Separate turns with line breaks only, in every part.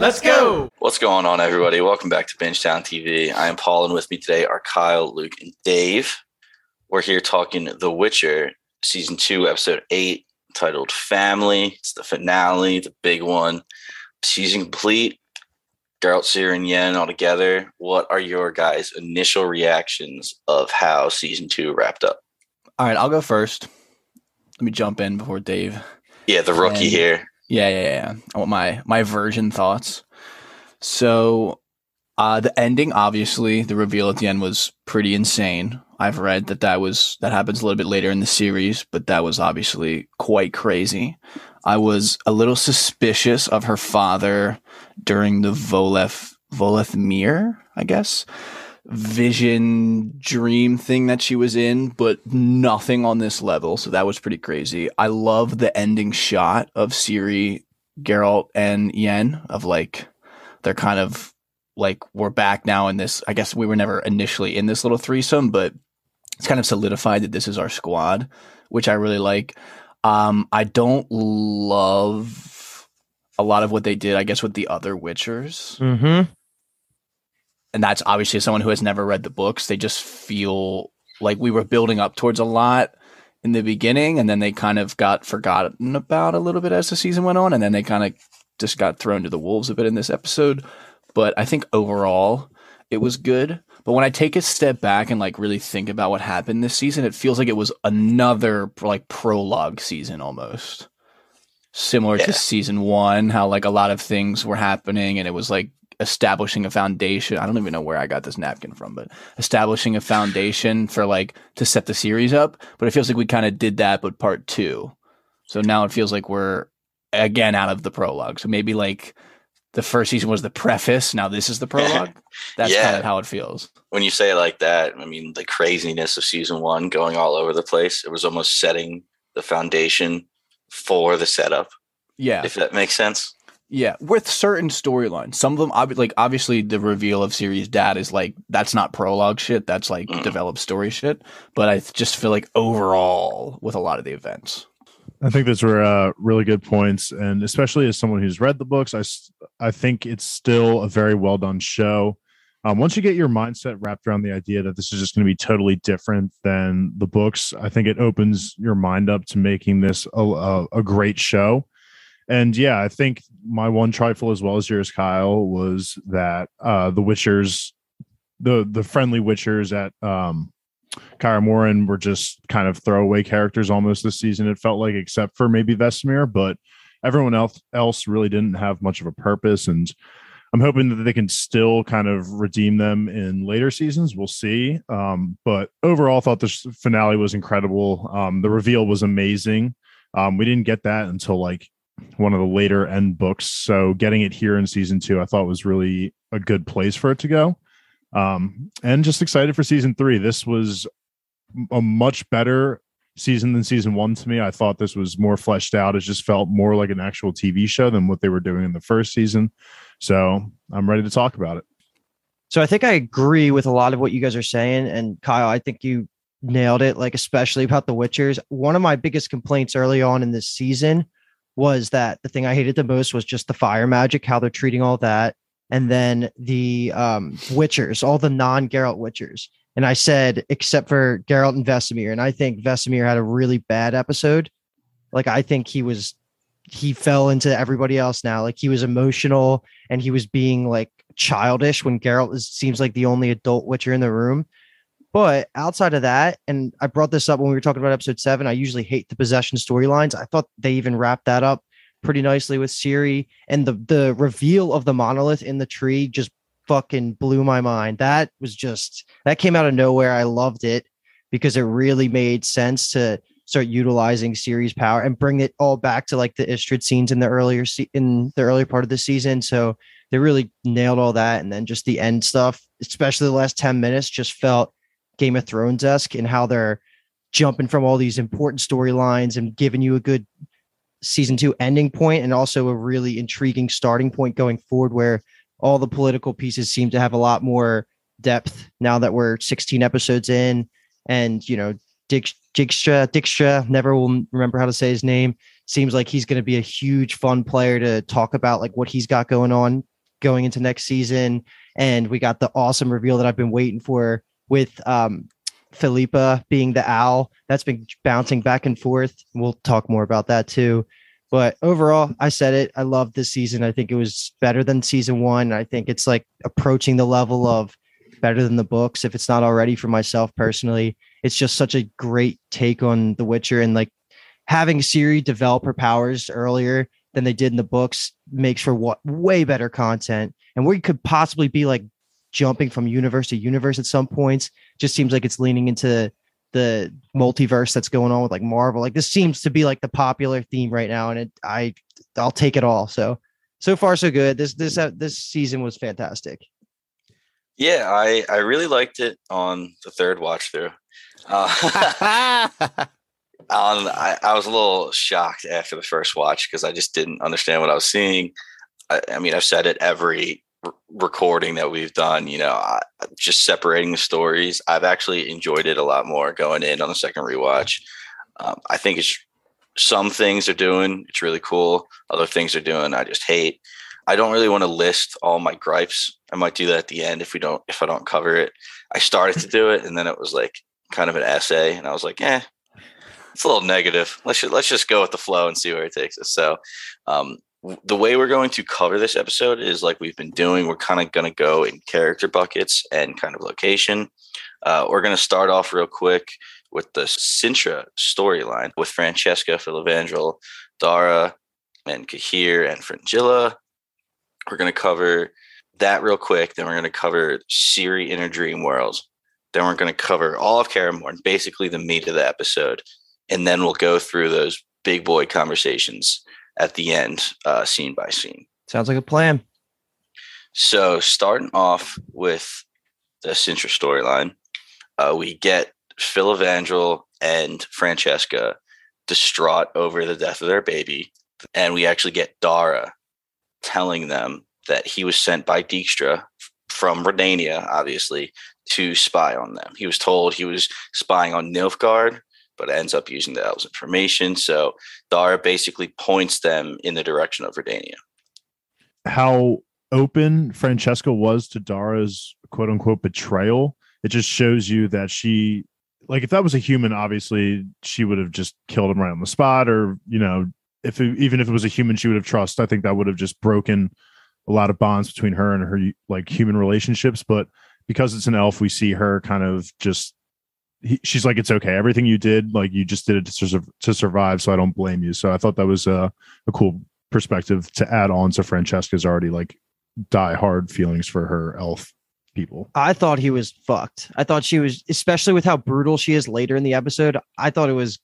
Let's go.
What's going on, everybody? Welcome back to Bingetown TV. I am Paul, and with me today are Kyle, Luke, and Dave. We're here talking The Witcher, season two, episode eight, titled Family. It's the finale, the big one. Season complete. Geralt, Ciri, and Yen all together. What are your guys' initial reactions of how season two wrapped up?
All right, I'll go first. Let me jump in before Dave.
Yeah, the rookie
And-
here.
Yeah, yeah, yeah. I want my my version thoughts. So, uh, the ending, obviously, the reveal at the end was pretty insane. I've read that that was that happens a little bit later in the series, but that was obviously quite crazy. I was a little suspicious of her father during the Voleth Voleth Meir, I guess, vision dream thing that she was in, but nothing on this level. So that was pretty crazy. I love the ending shot of Ciri, Geralt, and Yen of like they're kind of like we're back now in this. I guess we were never initially in this little threesome, but it's kind of solidified that this is our squad, which I really like. Um, I don't love a lot of what they did, I guess, with the other Witchers
Mm-hmm.
And that's obviously someone who has never read the books. They just feel like we were building up towards a lot in the beginning, and then they kind of got forgotten about a little bit as the season went on, and then they kind of just got thrown to the wolves a bit in this episode. But I think overall it was good. But when I take a step back and like really think about what happened this season, it feels like it was another like prologue season almost. Similar
Yeah.
to season one, how like a lot of things were happening and it was like establishing a foundation. I don't even know where I got this napkin from, but establishing a foundation for like to set the series up. But it feels like we kind of did that, but part two. So now it feels like we're again out of the prologue. So maybe like the first season was the preface. Now this is the prologue. That's
Yeah.
kind of how it feels.
When you say it like that, I mean, the craziness of season one going all over the place, it was almost setting the foundation for the setup,
Yeah.
if that makes sense.
Yeah, with certain storylines, some of them, obvi- like obviously, the reveal of Ciri's dad is like that's not prologue shit. That's like
Mm.
developed story shit. But I just feel like overall, with a lot of the events,
I think those were uh, really good points, and especially as someone who's read the books, I I think it's still a very well done show. Um, once you get your mindset wrapped around the idea that this is just going to be totally different than the books, I think it opens your mind up to making this a, a, a great show. And yeah, I think my one trifle as well as yours, Kyle, was that uh, the Witchers, the the friendly Witchers at um, Kaer Morhen were just kind of throwaway characters almost this season. It felt like, except for maybe Vesemir, but everyone else else really didn't have much of a purpose. And I'm hoping that they can still kind of redeem them in later seasons. We'll see. Um, but overall, I thought this finale was incredible. Um, the reveal was amazing. Um, we didn't get that until like one of the later end books. So getting it here in season two, I thought was really a good place for it to go. Um, and just excited for season three. This was a much better season than season one to me. I thought this was more fleshed out. It just felt more like an actual TV show than what they were doing in the first season. So I'm ready to talk about it.
So I think I agree with a lot of what you guys are saying. And Kyle, I think you nailed it, like especially about the Witchers. One of my biggest complaints early on in this season was that the thing I hated the most was just the fire magic, how they're treating all that. And then the um Witchers, all the non-Geralt Witchers. And I said, except for Geralt and Vesemir. And I think Vesemir had a really bad episode. Like I think he was he fell into everybody else now. Like he was emotional and he was being like childish when Geralt is seems like the only adult Witcher in the room. But outside of that, and I brought this up when we were talking about episode seven, I usually hate the possession storylines. I thought they even wrapped that up pretty nicely with Ciri and the the reveal of the monolith in the tree just fucking blew my mind. That was just that came out of nowhere. I loved it because it really made sense to start utilizing Ciri's power and bring it all back to like the Istredd scenes in the earlier se- in the earlier part of the season. So they really nailed all that, and then just the end stuff, especially the last ten minutes, just felt Game of Thrones esque in how they're jumping from all these important storylines and giving you a good season two ending point and also a really intriguing starting point going forward where all the political pieces seem to have a lot more depth now that we're 16 episodes in and you know Dick Dijkstra Dijkstra never will remember how to say his name seems like he's going to be a huge fun player to talk about like what he's got going on going into next season. And we got the awesome reveal that I've been waiting for with um, Philippa being the owl. That's been bouncing back and forth. We'll talk more about that too. But overall, I said it. I love this season. I think it was better than season one. I think it's like approaching the level of better than the books, if it's not already for myself personally. It's just such a great take on The Witcher and like having Ciri develop her powers earlier than they did in the books makes for what way better content. And we could possibly be like jumping from universe to universe at some points. Just seems like it's leaning into the multiverse that's going on with like Marvel. Like this seems to be like the popular theme right now, and it I I'll take it all. So so far so good. This this uh, this season was fantastic.
Yeah, I I really liked it on the third watch through. Uh, on I, I was a little shocked after the first watch because I just didn't understand what I was seeing. I, I mean, I've said it every recording that we've done, you know, I, just separating the stories. I've actually enjoyed it a lot more going in on the second rewatch. Um, I think it's some things they're doing, it's really cool. Other things they're doing, I just hate. I don't really want to list all my gripes. I might do that at the end if we don't if I don't cover it. I started to do it and then it was like kind of an essay and I was like, eh, it's a little negative. Let's just, let's just go with the flow and see where it takes us. So, um, the way we're going to cover this episode is like we've been doing. We're kind of going to go in character buckets and kind of location. Uh, we're going to start off real quick with the Cintra storyline with Francesca, Filavandrel, Dara, and Cahir and Fringilla. We're going to cover that real quick. Then we're going to cover Ciri Inner Dream World. Then we're going to cover all of Kaer Morhen, basically the meat of the episode. And then we'll go through those big boy conversations at the end, uh, scene by scene.
Sounds like a plan.
So, starting off with the Cintra storyline, uh, we get Filavandrel and Francesca distraught over the death of their baby. And we actually get Dara telling them that he was sent by Dijkstra from Redania, obviously, to spy on them. He was told he was spying on Nilfgaard, but ends up using the elves' information. So Dara basically points them in the direction of Redania.
How open Francesca was to Dara's quote unquote betrayal. It just shows you that she, like, if that was a human, obviously she would have just killed him right on the spot, or you know, if it, even if it was a human, she would have trust. I think that would have just broken a lot of bonds between her and her like human relationships. But because it's an elf, we see her kind of just he, she's like, it's okay. Everything you did, like you just did it to, to survive. So I don't blame you. So I thought that was a, a cool perspective to add on to Francesca's already like die hard feelings for her elf people.
I thought he was fucked. I thought she was, especially with how brutal she is later in the episode. I thought it was,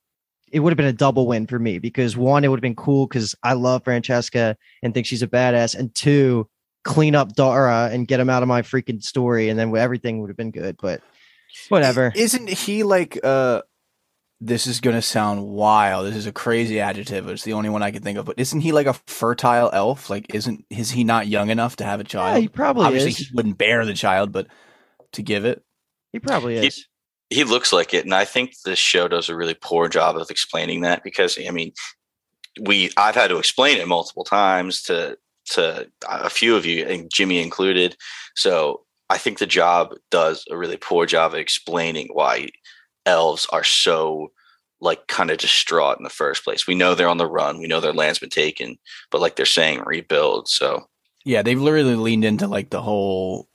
it would have been a double win for me because one, it would have been cool because I love Francesca and think she's a badass, and two, clean up Dara and get him out of my freaking story, and then everything would have been good. But Whatever.
Isn't he like uh this is gonna sound wild. This is a crazy adjective. It's the only one I can think of. But isn't he like a fertile elf? Like, isn't is he not young enough to have a child?
Yeah, he probably
Obviously,
is.
he wouldn't bear the child, but to give it,
he probably
He-
is.
He looks like it, and I think this show does a really poor job of explaining that because I mean, we I've had to explain it multiple times to to a few of you, and Jimmy included. So I think the job does a really poor job of explaining why elves are so like kind of distraught in the first place. We know they're on the run. We know their land's been taken, but like they're saying rebuild. So
yeah, they've literally leaned into like the whole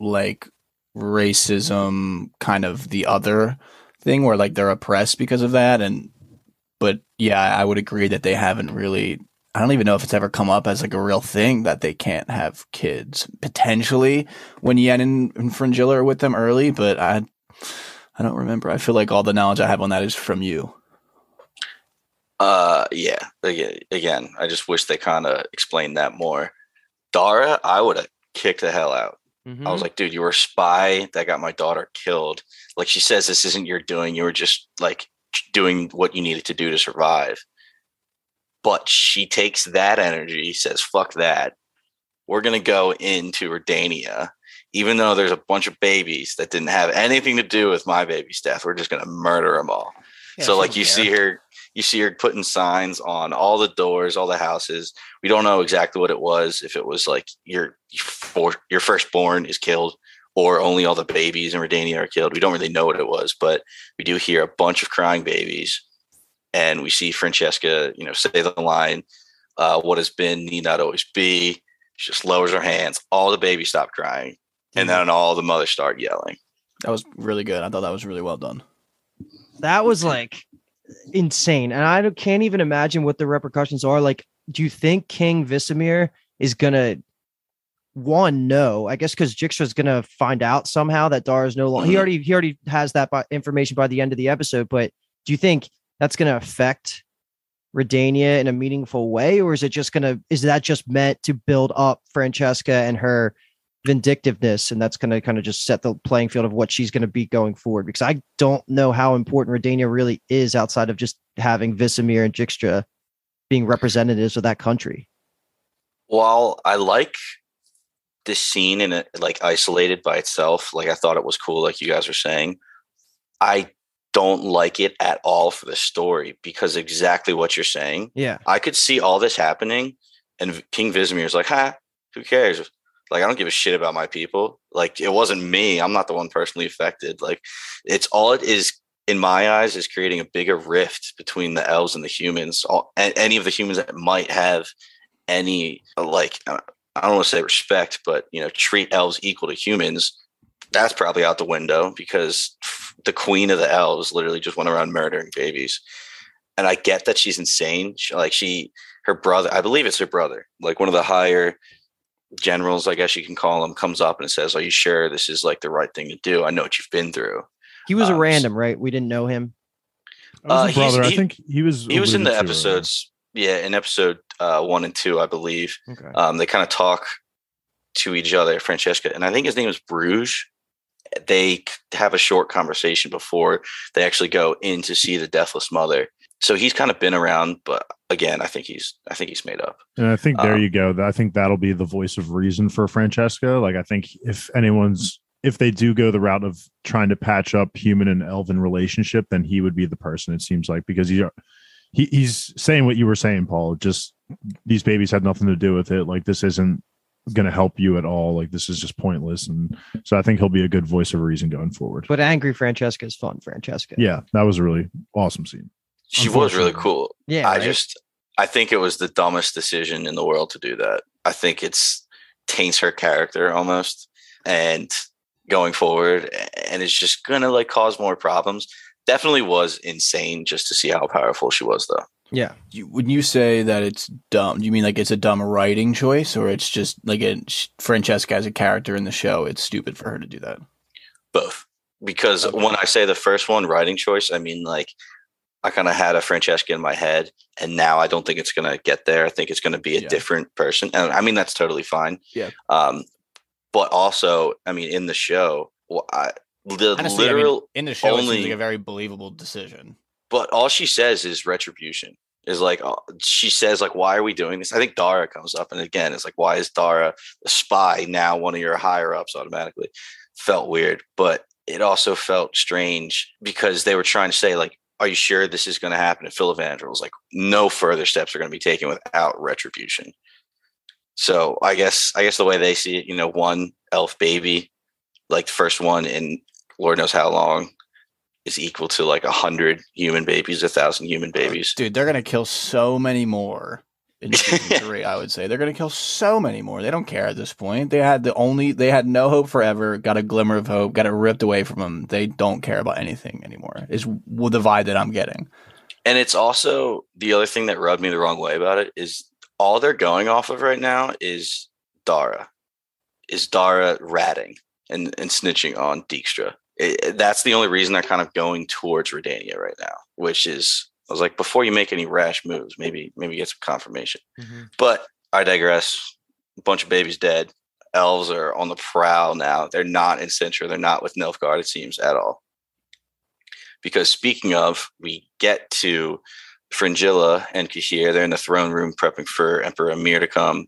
like racism kind of the other thing where like they're oppressed because of that and but yeah i would agree that they haven't really i don't even know if it's ever come up as like a real thing that they can't have kids potentially when yen and, and fringilla are with them early but i i don't remember i feel like all the knowledge i have on that is from you
Uh, yeah. Again, again, I just wish they kind of explained that more. Dara, I would have kicked the hell out. I
Mm-hmm.
was like, dude, you were a spy that got my daughter killed. Like she says, this isn't your doing. You were just like doing what you needed to do to survive. But she takes that energy, says, fuck that. We're going to go into Redania, even though there's a bunch of babies that didn't have anything to do with my baby's death. We're just going to murder them all. so like you see her You see her putting signs on all the doors, all the houses. We don't know exactly what it was. If it was like your your, your firstborn is killed, or only all the babies in Redania are killed. We don't really know what it was, but we do hear a bunch of crying babies, and we see Francesca, you know, say the line, uh, "What has been need not always be." She just lowers her hands. All the babies stop crying, and
Mhm.
then all the mothers start yelling.
That was really good. I thought that was really well done.
That was like insane. And I can't even imagine what the repercussions are. Like, do you think King Vizimir is gonna one no? I guess because Dijkstra's gonna find out somehow that Dar is no longer he
Mhm.
already he already has that by, information by the end of the episode, but do you think that's gonna affect Redania in a meaningful way, or is it just gonna is that just meant to build up Francesca and her vindictiveness and that's going to kind of just set the playing field of what she's going to be going forward because I don't know how important Redania really is outside of just having Vizimir and Dijkstra being representatives of that country.
while I like this scene in it like isolated by itself, like I thought it was cool, like you guys were saying, I don't like it at all for the story because exactly what you're saying.
Yeah.
I could see all this happening, and King Vizimir's like, "Ha, who cares? Like, I don't give a shit about my people. Like, it wasn't me. I'm not the one personally affected. Like, it's all it is." In my eyes, is creating a bigger rift between the elves and the humans. All, any of the humans that might have any like uh, I don't want to say respect, but you know, treat elves equal to humans. That's probably out the window because the queen of the elves literally just went around murdering babies. And I get that she's insane. She, like she, her brother, I believe it's her brother, like one of the higher generals, I guess you can call him, comes up and says, "Are you sure this is like the right thing to do? I know what you've been through."
He was a
Um,
random, right? We didn't know him.
Uh,
the
he's-
brother. I
he-
think he was.
He was in the
alluded to earlier.
episodes, yeah, in episode uh, one and two, I believe.
Okay.
um, they kind of talk to each other, Francesca, and I think his name is Bruges. They have a short conversation before they actually go in to see the deathless mother. So he's kind of been around, but again, I think he's I think he's made up.
And I think there
Um,
you go. I think that'll be the voice of reason for Francesca. Like I think if anyone's if they do go the route of trying to patch up human and elven relationship, then he would be the person. It seems like because he, he he's saying what you were saying, Paul. Just these babies had nothing to do with it. Like this isn't going to help you at all. Like this is just pointless. And so I think he'll be a good voice of reason going forward.
But angry Francesca is fun, Francesca.
yeah, that was a really awesome scene.
She was really cool.
Yeah.
I
right?
just I think it was the dumbest decision in the world to do that. I think it's taints her character almost and going forward and it's just gonna like cause more problems. Definitely was insane just to see how powerful she was though.
yeah.
You, when you say that it's dumb, do you mean like it's a dumb writing choice, or it's just like a, Francesca as a character in the show? It's stupid for her to do that.
both because
Okay.
when I say the first one, writing choice, I mean like I kind of had a Francesca in my head, and now I don't think it's gonna get there. I think it's gonna be a
Yeah.
different person, and I mean that's totally fine.
Yeah.
Um, but also, I mean, in the show, well, I, the
Honestly, I mean,
literal,
in the show, it
only-
seems like a very believable decision.
but all she says is retribution. Is like uh, she says like, why are we doing this? I think Dara comes up, and again, it's like, why is Dara a spy now? One of your higher ups automatically felt weird, but it also felt strange because they were trying to say like, are you sure this is going to happen? And Filavandrel was like, no further steps are going to be taken without retribution. So I guess I guess the way they see it, you know, one elf baby, like the first one in Lord knows how long, is equal to like a hundred human babies, a thousand human babies.
Dude, they're gonna kill so many more in season three. I would say they're gonna kill so many more. They don't care at this point. They had the only they had no hope forever. Got a glimmer of hope. Got it ripped away from them. They don't care about anything anymore. Is the vibe that I'm getting.
And it's also the other thing that rubbed me the wrong way about it is all they're going off of right now is Dara, is Dara ratting and, and snitching on Dijkstra. It- that's the only reason they're kind of going towards Redania right now, which is I was like, before you make any rash moves, maybe maybe get some confirmation. Mm-hmm. But I digress. A bunch of babies dead. Elves are on the prowl now. They're not in Cintra. They're not with Nilfgaard, it seems, at all. Because speaking of, we get to Fringilla and Cahir. They're in the throne room prepping for Emperor Emhyr to come.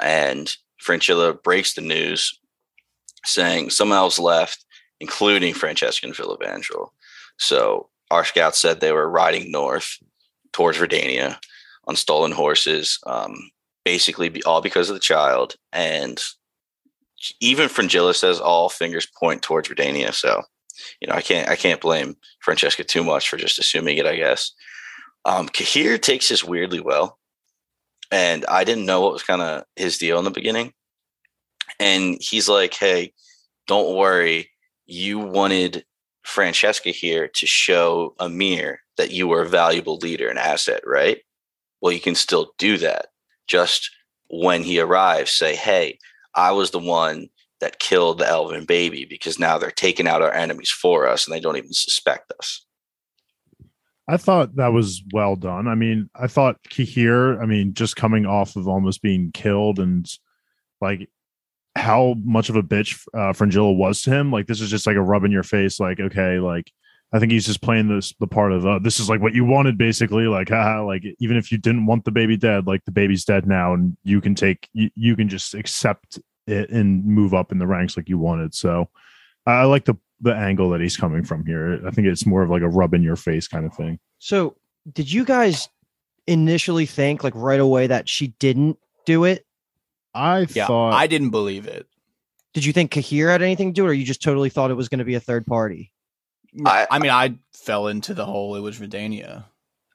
And Fringilla breaks the news saying some elves left, including Francesca and Filavandrel. So our scouts said they were riding north towards Redania on stolen horses, um, basically all because of the child. And even Fringilla says all fingers point towards Redania. So, you know, I can't I can't blame Francesca too much for just assuming it. I guess. Um, Cahir takes this weirdly well, and I didn't know what was kind of his deal in the beginning. And he's like, "Hey, don't worry. You wanted Francesca here to show Emhyr that you were a valuable leader and asset, right? Well, you can still do that. Just when he arrives, say, hey, I was the one that killed the elven baby because now they're taking out our enemies for us and they don't even suspect us.
I thought that was well done. I mean, I thought Cahir, I mean, just coming off of almost being killed and like how much of a bitch uh, Fringilla was to him. Like this is just like a rub in your face. Like okay, like I think he's just playing this the part of uh, this is like what you wanted basically. Like haha, like even if you didn't want the baby dead, like the baby's dead now, and you can take you, you can just accept it and move up in the ranks like you wanted. So I like the the angle that he's coming from here. I think it's more of like a rub in your face kind of thing.
So did you guys initially think like right away that she didn't do it?
I
Yeah,
thought
I didn't believe it.
Did you think Cahir had anything to do it, or you just totally thought it was going to be a third party?
I-
I, mean, I fell into the hole. It was Redania.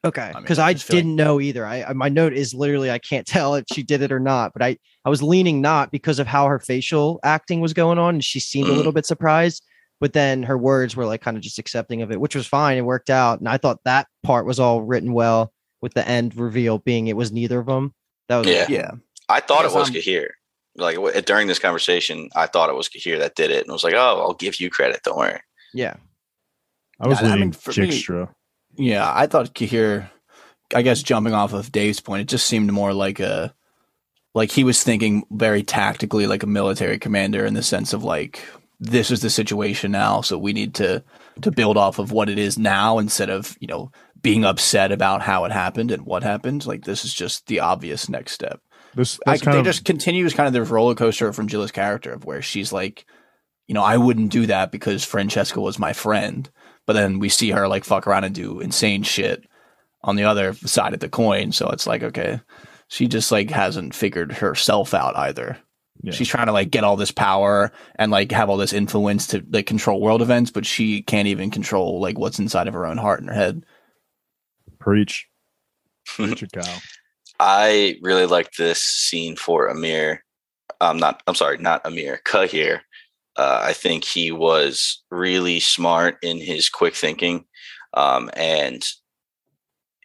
Okay,
I mean,
because
I
I,
just feel like-
didn't know either. I, I my note is literally I can't tell if she did it or not, but I I was leaning not because of how her facial acting was going on, and she seemed a
Mm.
little bit surprised. But then her words were like kind of just accepting of it, which was fine. It worked out, and I thought that part was all written well. With the end reveal being it was neither of them. That was
Yeah.
Yeah,
I thought
Because,
it was
um,
Cahir. Like w- during this conversation, I thought it was Cahir that did it, and I was like, "Oh, I'll give you credit. Don't worry."
yeah.
I was
Yeah, I mean,
leaning
for me- yeah. I thought Cahir. I guess jumping off of Dave's point, it just seemed more like a, like he was thinking very tactically, like a military commander, in the sense of like this is the situation now, so we need to to build off of what it is now instead of you know being upset about how it happened and what happened. Like this is just the obvious next step.
This,
I,
this kind
they
of,
just continues kind of the roller coaster from Jilla's character of where she's like, you know, I wouldn't do that because Francesca was my friend. But then we see her like fuck around and do insane shit on the other side of the coin. So it's like, okay, she just like hasn't figured herself out either.
Yeah.
She's trying to like get all this power and like have all this influence to like control world events, but she can't even control like what's inside of her own heart and her head.
preach. Preach a cow.
I really liked this scene for Emhyr. I'm not. I'm sorry, not Emhyr. Cahir. Uh, I think he was really smart in his quick thinking, um, and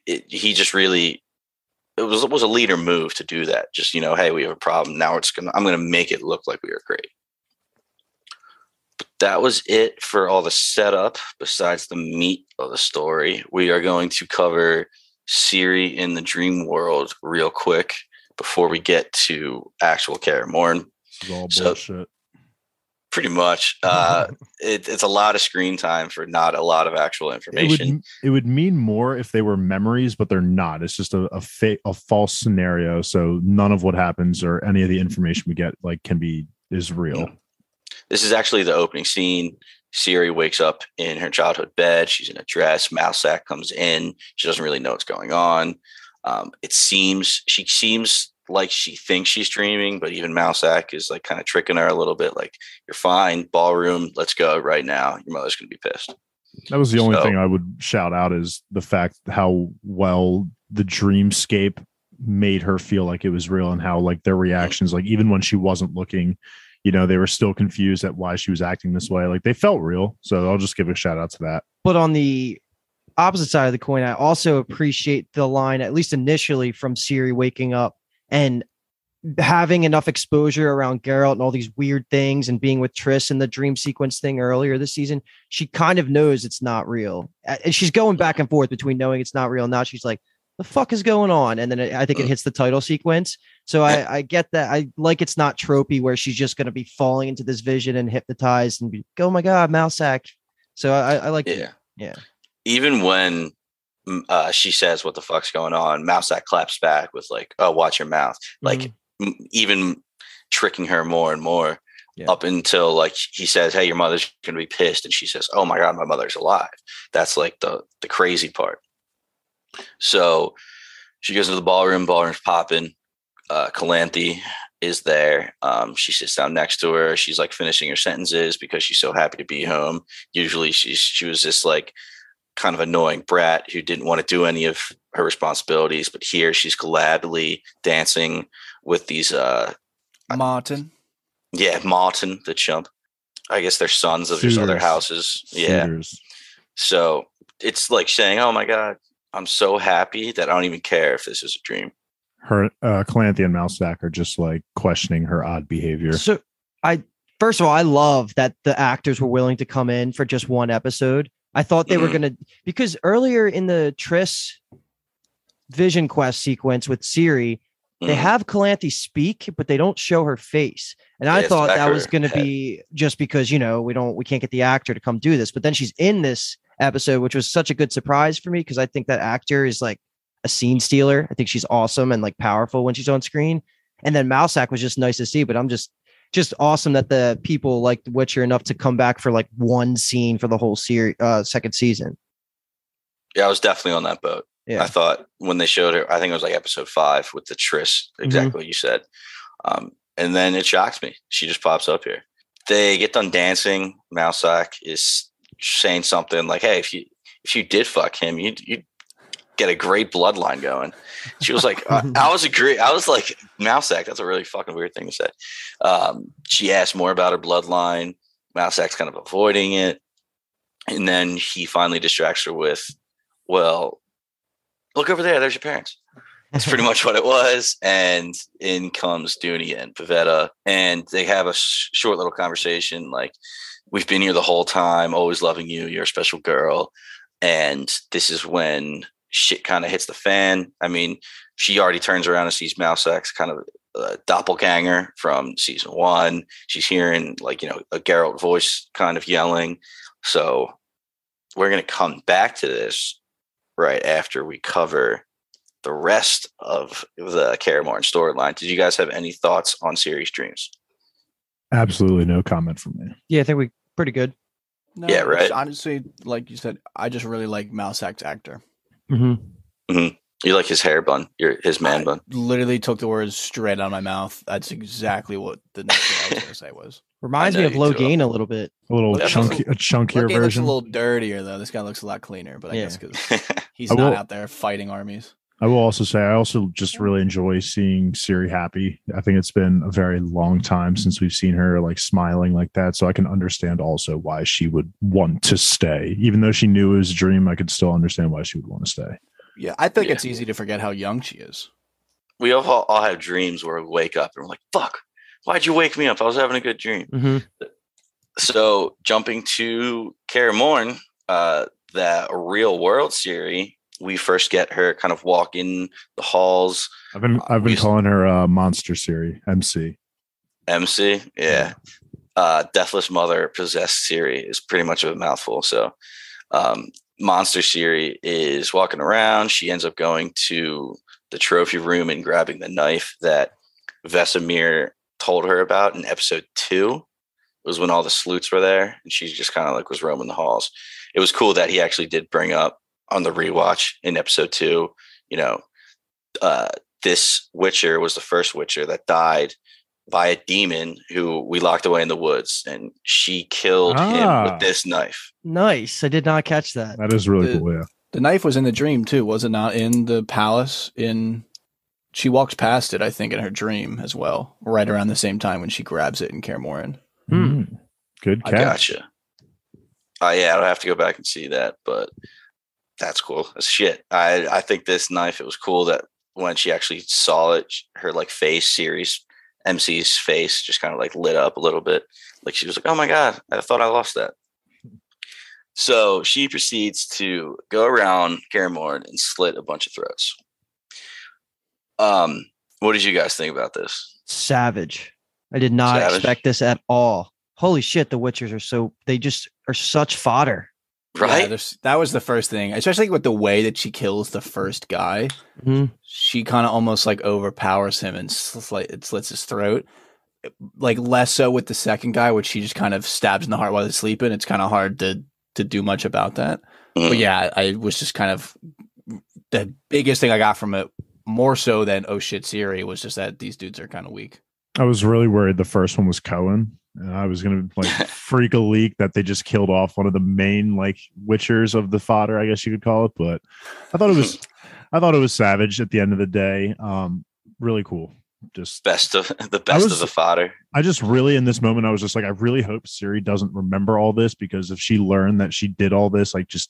it, he just really it was it was a leader move to do that. Just you know, hey, we have a problem. Now it's gonna. I'm gonna make it look like we are great. But that was it for all the setup. Besides the meat of the story, we are going to cover Ciri in the dream world real quick before we get to actual Kaer Morhen.
This is all
So-
bullshit.
Pretty much, uh, it, it's a lot of screen time for not a lot of actual
It
information.
would, it would mean more if they were memories, but they're not. It's just a a, fa- a false scenario. So none of what happens or any of the information we get like can be is real.
This is actually the opening scene. Ciri wakes up in her childhood bed. She's in a dress. Mousesack comes in. She doesn't really know what's going on. Um, it seems she seems like she thinks she's dreaming, but even Mousesack is like kind of tricking her a little bit. Like, "You're fine, ballroom. Let's go right now. Your mother's gonna be pissed."
That was the only
So-
thing I would shout out is the fact how well the dreamscape made her feel like it was real and how like their reactions, like even when she wasn't looking, you know, they were still confused at why she was acting this way. Like they felt real. So I'll just give a shout out to that.
But on the opposite side of the coin, I also appreciate the line, at least initially, from Ciri waking up and having enough exposure around Geralt and all these weird things and being with Triss in the dream sequence thing earlier this season. She kind of knows it's not real. And she's going back and forth between knowing it's not real. And now she's like, the fuck is going on? And then it, I think it hits the title sequence. So I, I get that. I like it's not tropey where she's just going to be falling into this vision and hypnotized and be, oh my God, Mousesack. So I, I like
Yeah.
Yeah.
Even when mm, uh, she says, "What the fuck's going on?" Mousesack claps back with like, "Oh, watch your mouth." Like
Mhm.
m- even tricking her more and more
Yeah.
up until like he says, "Hey, your mother's gonna be pissed," and she says, "Oh my god, my mother's alive." That's like the the crazy part. So she goes into the ballroom. Ballroom's popping. Uh, Calanthe is there. Um, she sits down next to her. She's like finishing her sentences because she's so happy to be home. Usually, she's she was this like kind of annoying brat who didn't want to do any of her responsibilities, but here she's gladly dancing with these. uh
Martin.
Yeah, Martin the chump. I guess they're sons of just other houses. Yeah.
Suitors.
So it's like saying, "Oh my god, I'm so happy that I don't even care if this is a dream."
Her uh Calanthe and Mousesack are just like questioning her odd behavior.
So I first of all, I love that the actors were willing to come in for just one episode. I thought they were
Mhm.
gonna because earlier in the Triss Vision Quest sequence with Ciri, they
Mhm.
have Calanthe speak, but they don't show her face. And I
Yeah, it's
thought that was going to
head.
be just because you know we don't we can't get the actor to come do this, but then she's in this episode, which was such a good surprise for me because I think that actor is like a scene stealer. I think she's awesome and like powerful when she's on screen. And then Mousesack was just nice to see, but I'm just just awesome that the people like The Witcher enough to come back for like one scene for the whole series, uh, second season.
Yeah, I was definitely on that boat.
Yeah.
I thought when they showed her, I think it was like episode five with the Triss, exactly what you said. Um, and then it shocks me. She just pops up here. They get done dancing. Mousesack is saying something like, "Hey, if you if you did fuck him, you'd you'd get a great bloodline going." She was like, I, "I was agree. I was like, Mousesack. That's a really fucking weird thing to say." Um, she asked more about her bloodline. Mousesack's kind of avoiding it, and then he finally distracts her with, "Well, look over there. There's your parents." That's pretty much what it was. And in comes Duny and Pavetta, and they have a sh- short little conversation like, We've been here the whole time, always loving you. You're a special girl. And this is when shit kind of hits the fan. I mean, she already turns around and sees Mousesack's kind of a doppelganger from season one. She's hearing, like, you know, a Geralt voice kind of yelling. So we're going to come back to this right after we cover the rest of the Kaer Morhen storyline. Did you guys have any thoughts on Ciri's dreams?
Absolutely no comment from me.
Yeah, I think we pretty good.
No,
Yeah, right.
Honestly, like you said, I just really like Mousesack's actor.
Mm-hmm. Mm-hmm.
You like his hair bun, your his man
I
bun.
Literally took the words straight out of my mouth. That's exactly what the next thing I was going to say was.
Reminds me of
you do.
A little bit.
A little
Yeah.
chunky, a chunkier
Look, he looks a little dirtier though. This guy looks a lot cleaner, but I
Yeah.
guess because he's not
will-
out there fighting armies.
I will also say I also just really enjoy seeing Ciri happy. I think it's been a very long time since we've seen her like smiling like that. So I can understand also why she would want to stay. Even though she knew it was a dream, I could still understand why she would want to stay.
Yeah, I think
Yeah.
it's easy to forget how young she is.
we all, all have dreams where we wake up and we're like, fuck, why'd you wake me up? I was having a good dream.
Mm-hmm.
So jumping to Kaer Morhen, uh, that real world series, we first get her kind of walk in the halls.
I've been I've been
we-
calling her uh, Monster Ciri MC.
MC, yeah. Uh, Deathless Mother Possessed Ciri is pretty much of a mouthful. So, um, Monster Ciri is walking around. She ends up going to the trophy room and grabbing the knife that Vesemir told her about in episode two. It was when all the sleuths were there, and she just kind of like was roaming the halls. It was cool that he actually did bring up on the rewatch in episode two. You know, uh, this Witcher was the first Witcher that died by a demon who we locked away in the woods, and she killed him
Ah.
with this knife.
Nice. I did not catch that.
That is really
The-
cool. Yeah.
The knife was in the dream too, was it not? In the palace, in she walks past it, I think, in her dream as well, right around the same time when she grabs it in Kaer Morhen.
Mm. Good
I
catch.
gotcha. Uh, yeah, I'll have to go back and see that, but that's cool. That's shit. I I think this knife. It was cool that when she actually saw it, her like face Ciri's, MC's face just kind of like lit up a little bit. Like she was like, "Oh my god, I thought I lost that." So she proceeds to go around Kaer Morhen and slit a bunch of throats. Um, what did you guys think about this?
Savage. I did not
Savage.
expect this at all. Holy shit, the Witchers are so they just are such fodder.
Yeah,
Right?
there's- that was the first thing, especially with the way that she kills the first guy.
Mhm.
She kind of almost like overpowers him and slit, it slits his throat. Like less so with the second guy, which she just kind of stabs in the heart while he's sleeping. It's kind of hard to to do much about that. But
Mhm.
yeah, I was just kind of the biggest thing I got from it, more so than oh shit, Ciri, was just that these dudes are kind of weak.
I was really worried the first one was Coën. And I was gonna like freak a leak that they just killed off one of the main like witchers of the fodder, I guess you could call it. But I thought it was I thought it was savage at the end of the day. Um, really cool. Just
best of the best
was-
of the fodder.
I just really in this moment I was just like I really hope Ciri doesn't remember all this because if she learned that she did all this, like just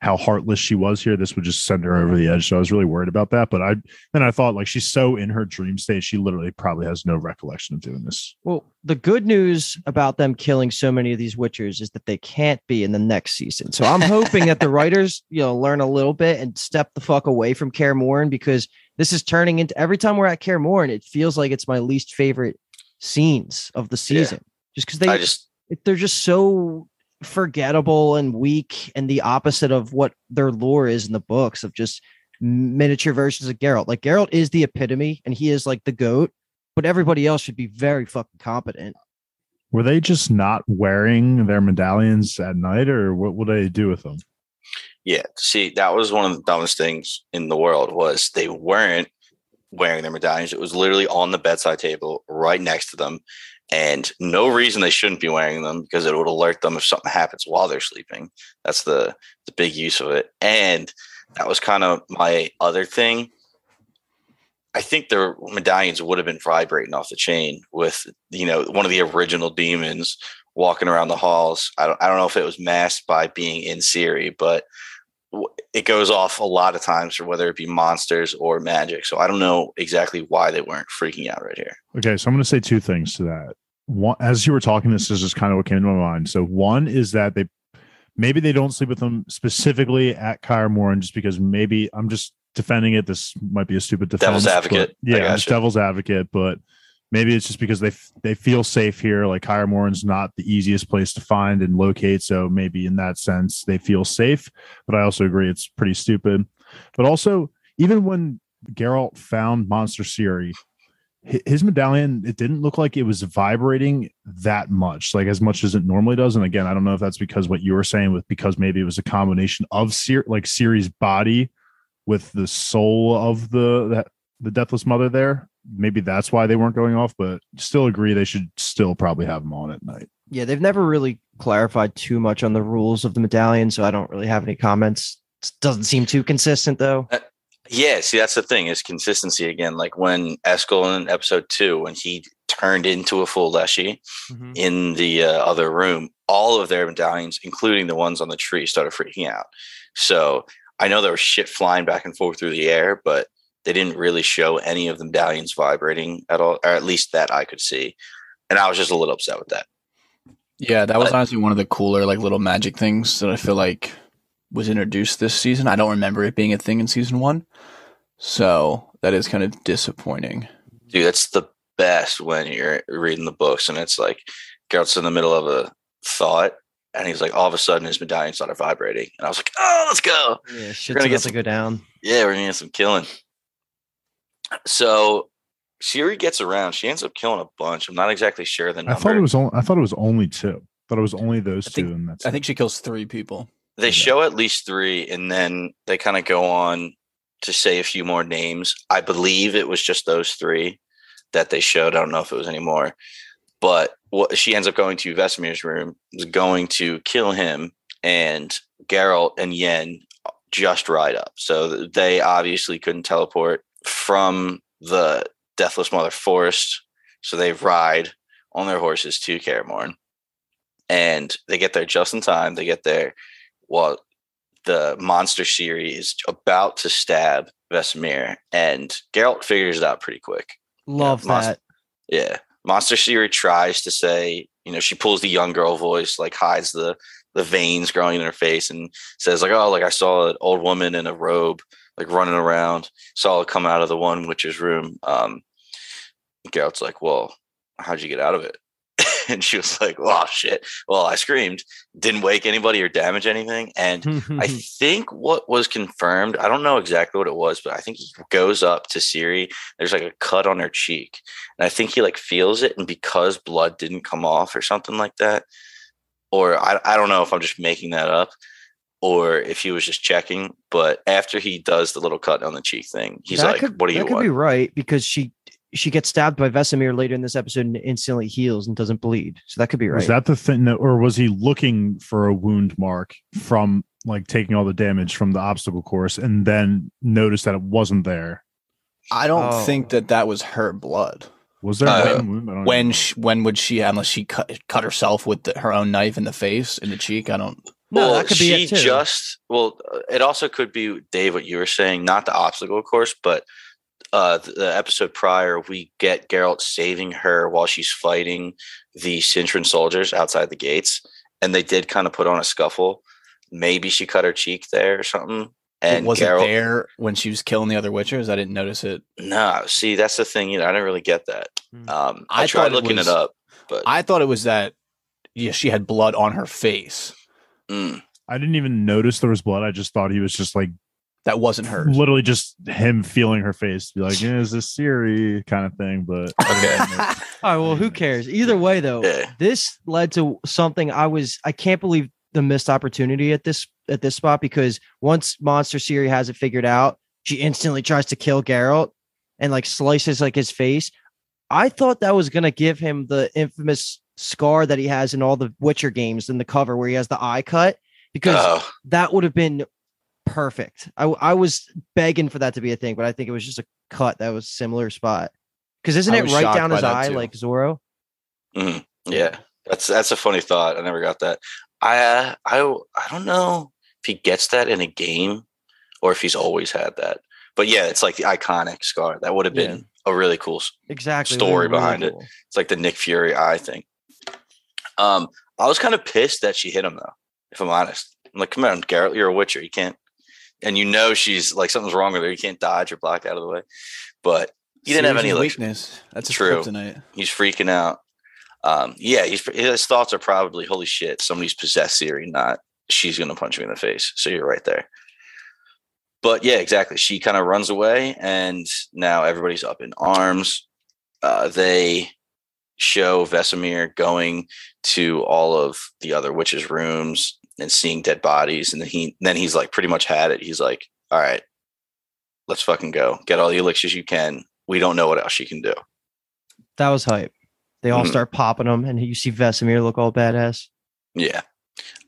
how heartless she was here, this would just send her over the edge. So I was really worried about that. But I then I thought like she's so in her dream state, she literally probably has no recollection of doing this.
Well, the good news about them killing so many of these Witchers is that they can't be in the next season. So I'm hoping that the writers, you know, learn a little bit and step the fuck away from Kaer Morhen because this is turning into every time we're at Kaer Morhen, it feels like it's my least favorite scenes of the
Yeah.
season. Just because they
I just
they're just so forgettable and weak and the opposite of what their lore is in the books of just miniature versions of Geralt. Like Geralt is the epitome and he is like the goat, but everybody else should be very fucking competent.
Were they just not wearing their medallions at night, or what would they do with them?
Yeah, see, that was one of the dumbest things in the world was they weren't wearing their medallions. It was literally on the bedside table right next to them. And no reason they shouldn't be wearing them because it would alert them if something happens while they're sleeping. That's the the big use of it. And that was kind of my other thing. I think their medallions would have been vibrating off the chain with, you know, one of the original demons walking around the halls. I don't, I don't know if it was masked by being in Ciri, but it goes off a lot of times for whether it be monsters or magic. So I don't know exactly why they weren't freaking out right here.
Okay, so I'm going to say two things to that. One, as you were talking, this is just kind of what came to my mind. So one is that they maybe they don't sleep with them specifically at Kaer Morhen just because maybe I'm just defending it. This might be a stupid defense.
Devil's advocate.
Yeah,
gotcha.
devil's advocate, but maybe it's just because they f- they feel safe here. Like Kaer Morhen's not the easiest place to find and locate, so maybe in that sense they feel safe. But I also agree it's pretty stupid. But also, even when Geralt found Monster Ciri, his medallion it didn't look like it was vibrating that much like as much as it normally does and again i don't know if that's because what you were saying with because maybe it was a combination of Sir, like Ciri's body with the soul of the the deathless mother there maybe that's why they weren't going off but still agree they should still probably have them on at night
Yeah, they've never really clarified too much on the rules of the medallion, so I don't really have any comments. It doesn't seem too consistent though.
Yeah, see, that's the thing is consistency again. Like when Eskel in episode two, when he turned into a full Leshy in the uh, other room, all of their medallions, including the ones on the tree, started freaking out. So I know there was shit flying back and forth through the air, but they didn't really show any of the medallions vibrating at all, or at least that I could see. And I was just a little upset with that.
Yeah, that was
But-
honestly one of the cooler like little magic things that I feel like was introduced this season. I don't remember it being a thing in season one, so that is kind of disappointing.
Dude, that's the best when you're reading the books and it's like Geralt's in the middle of a thought and he's like, all of a sudden his medallion started vibrating. And I was like, oh, let's go.
Yeah, shit's
gonna get
to
some-
go down.
Yeah, we're gonna get some killing. So Ciri gets around. She ends up killing a bunch. I'm not exactly sure the number.
i thought it was only i thought it was only two thought it was only those
I think-
two and that's
I
it.
think she kills three people.
they
Yeah.
show at least three, and then they kind of go on to say a few more names. I believe it was just those three that they showed. I don't know if it was any more. But what she ends up going to Vesemir's room, is going to kill him, and Geralt and Yen just ride up. So they obviously couldn't teleport from the Deathless Mother Forest. So they ride on their horses to Kaer Morhen. And they get there just in time. They get there while the monster series is about to stab Vesemir, and Geralt figures it out pretty quick.
Love
must-
that.
Yeah. Monster Ciri tries to say, you know, she pulls the young girl voice, like hides the the veins growing in her face and says, like, oh, like I saw an old woman in a robe, like running around, saw it come out of the one witch's room. Um Geralt's like, Well, how'd you get out of it? and she was like, Oh shit. Well, I screamed, didn't wake anybody or damage anything. And I think what was confirmed, I don't know exactly what it was, but I think he goes up to Ciri. There's like a cut on her cheek. And I think he like feels it. And because blood didn't come off or something like that, or I, I don't know if I'm just making that up, or if he was just checking. But after he does the little cut on the cheek thing, he's
That
like,
could-
"What do you
that could be right because she she gets stabbed by Vesemir later in this episode and instantly heals and doesn't bleed. So that could be right.
Was that the thing that, or was he looking for a wound mark from like taking all the damage from the obstacle course and then noticed that it wasn't there?
I don't
Oh.
think that that was her blood.
Was there
Uh,
one wound? I don't
When she, when would she unless she cut cut herself with the, her own knife in the face in the cheek? I don't.
No,
well,
that could be
she
it too.
just well, uh, it also could be Dave what you were saying, not the obstacle course, but uh, the, the episode prior, we get Geralt saving her while she's fighting the Cintran soldiers outside the gates, and they did kind of put on a scuffle. Maybe she cut her cheek there or something. And
was
Geralt,
it there when she was killing the other witchers? I didn't notice it.
No, see, that's the thing. You know, I didn't really get that.
Hmm.
Um, I,
I
tried
thought it
looking
was-
it up, but
I thought it was that. Yeah, she had blood on her face.
Mm,
I didn't even notice there was blood. I just thought he was just like
That wasn't her.
literally just him feeling her face, be like, yeah, "Is this Ciri?" kind of thing. But
Okay.
All right, well, who cares? Either way, though,
Yeah.
this led to something I was I can't believe the missed opportunity at this at this spot because once Monster Ciri has it figured out, she instantly tries to kill Geralt and like slices like his face. I thought that was gonna give him the infamous scar that he has in all the Witcher games in the cover where he has the eye cut because
oh,
that would have been perfect. I I was begging for that to be a thing, but I think it was just a cut that was similar spot. Because isn't it right down his eye
too.
like Zorro?
mhm, yeah, that's that's a funny thought. I never got that. I uh, I I don't know if he gets that in a game or if he's always had that. But yeah, it's like the iconic scar. That would have been a really cool.
Exactly.
Story
Really, really
behind it. It's like the Nick Fury eye thing. Um, I was kind of pissed that she hit him though. If I'm honest, I'm like, come on, Geralt, you're a Witcher. You can't, and you know she's like something's wrong with her. You can't dodge or block out of the way. But he didn't have any
weakness. That's
True.
kryptonite.
he's freaking out. Um, yeah, he's his thoughts are probably holy shit, somebody's possessed Ciri, not she's gonna punch me in the face. So you're right there. But yeah, exactly. She kind of runs away, and now everybody's up in arms. Uh, they show Vesemir going to all of the other witches' rooms and seeing dead bodies, and then he then he's like pretty much had it. He's like, "All right, let's fucking go. Get all the elixirs you can. We don't know what else she can do."
That was hype. They all
Mhm.
start popping them, and you see Vesemir look all badass.
Yeah.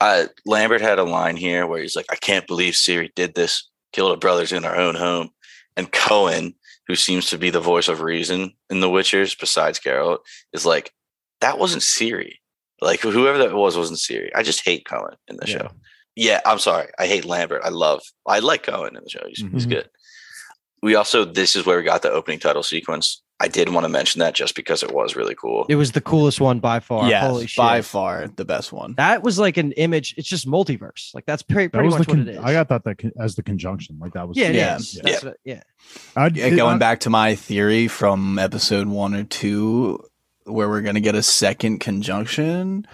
Uh, Lambert had a line here where he's like, I can't believe Ciri did this, killed her brothers in our own home. And Coën, who seems to be the voice of reason in The Witchers, besides Geralt, is like, that wasn't Ciri. Like, whoever that was wasn't Ciri. I just hate Coën in the
Yeah.
show. Yeah, I'm sorry. I hate Lambert. I love, I like Coën in the show. He's, he's
Mhm.
good. We also, this is where we got the opening title sequence. I did want to mention that just because it was really cool.
It was the coolest one by far.
Yes,
Holy shit.
by far the best one.
that was like an image. It's just multiverse. Like that's pretty, pretty
was the
much what it is.
I got that, that con- as the conjunction. Like that was
yeah, it
Yeah.
is.
Yeah.
What- yeah.
Yeah, going
I-
back to my theory from episode one or two, where we're gonna get a second conjunction.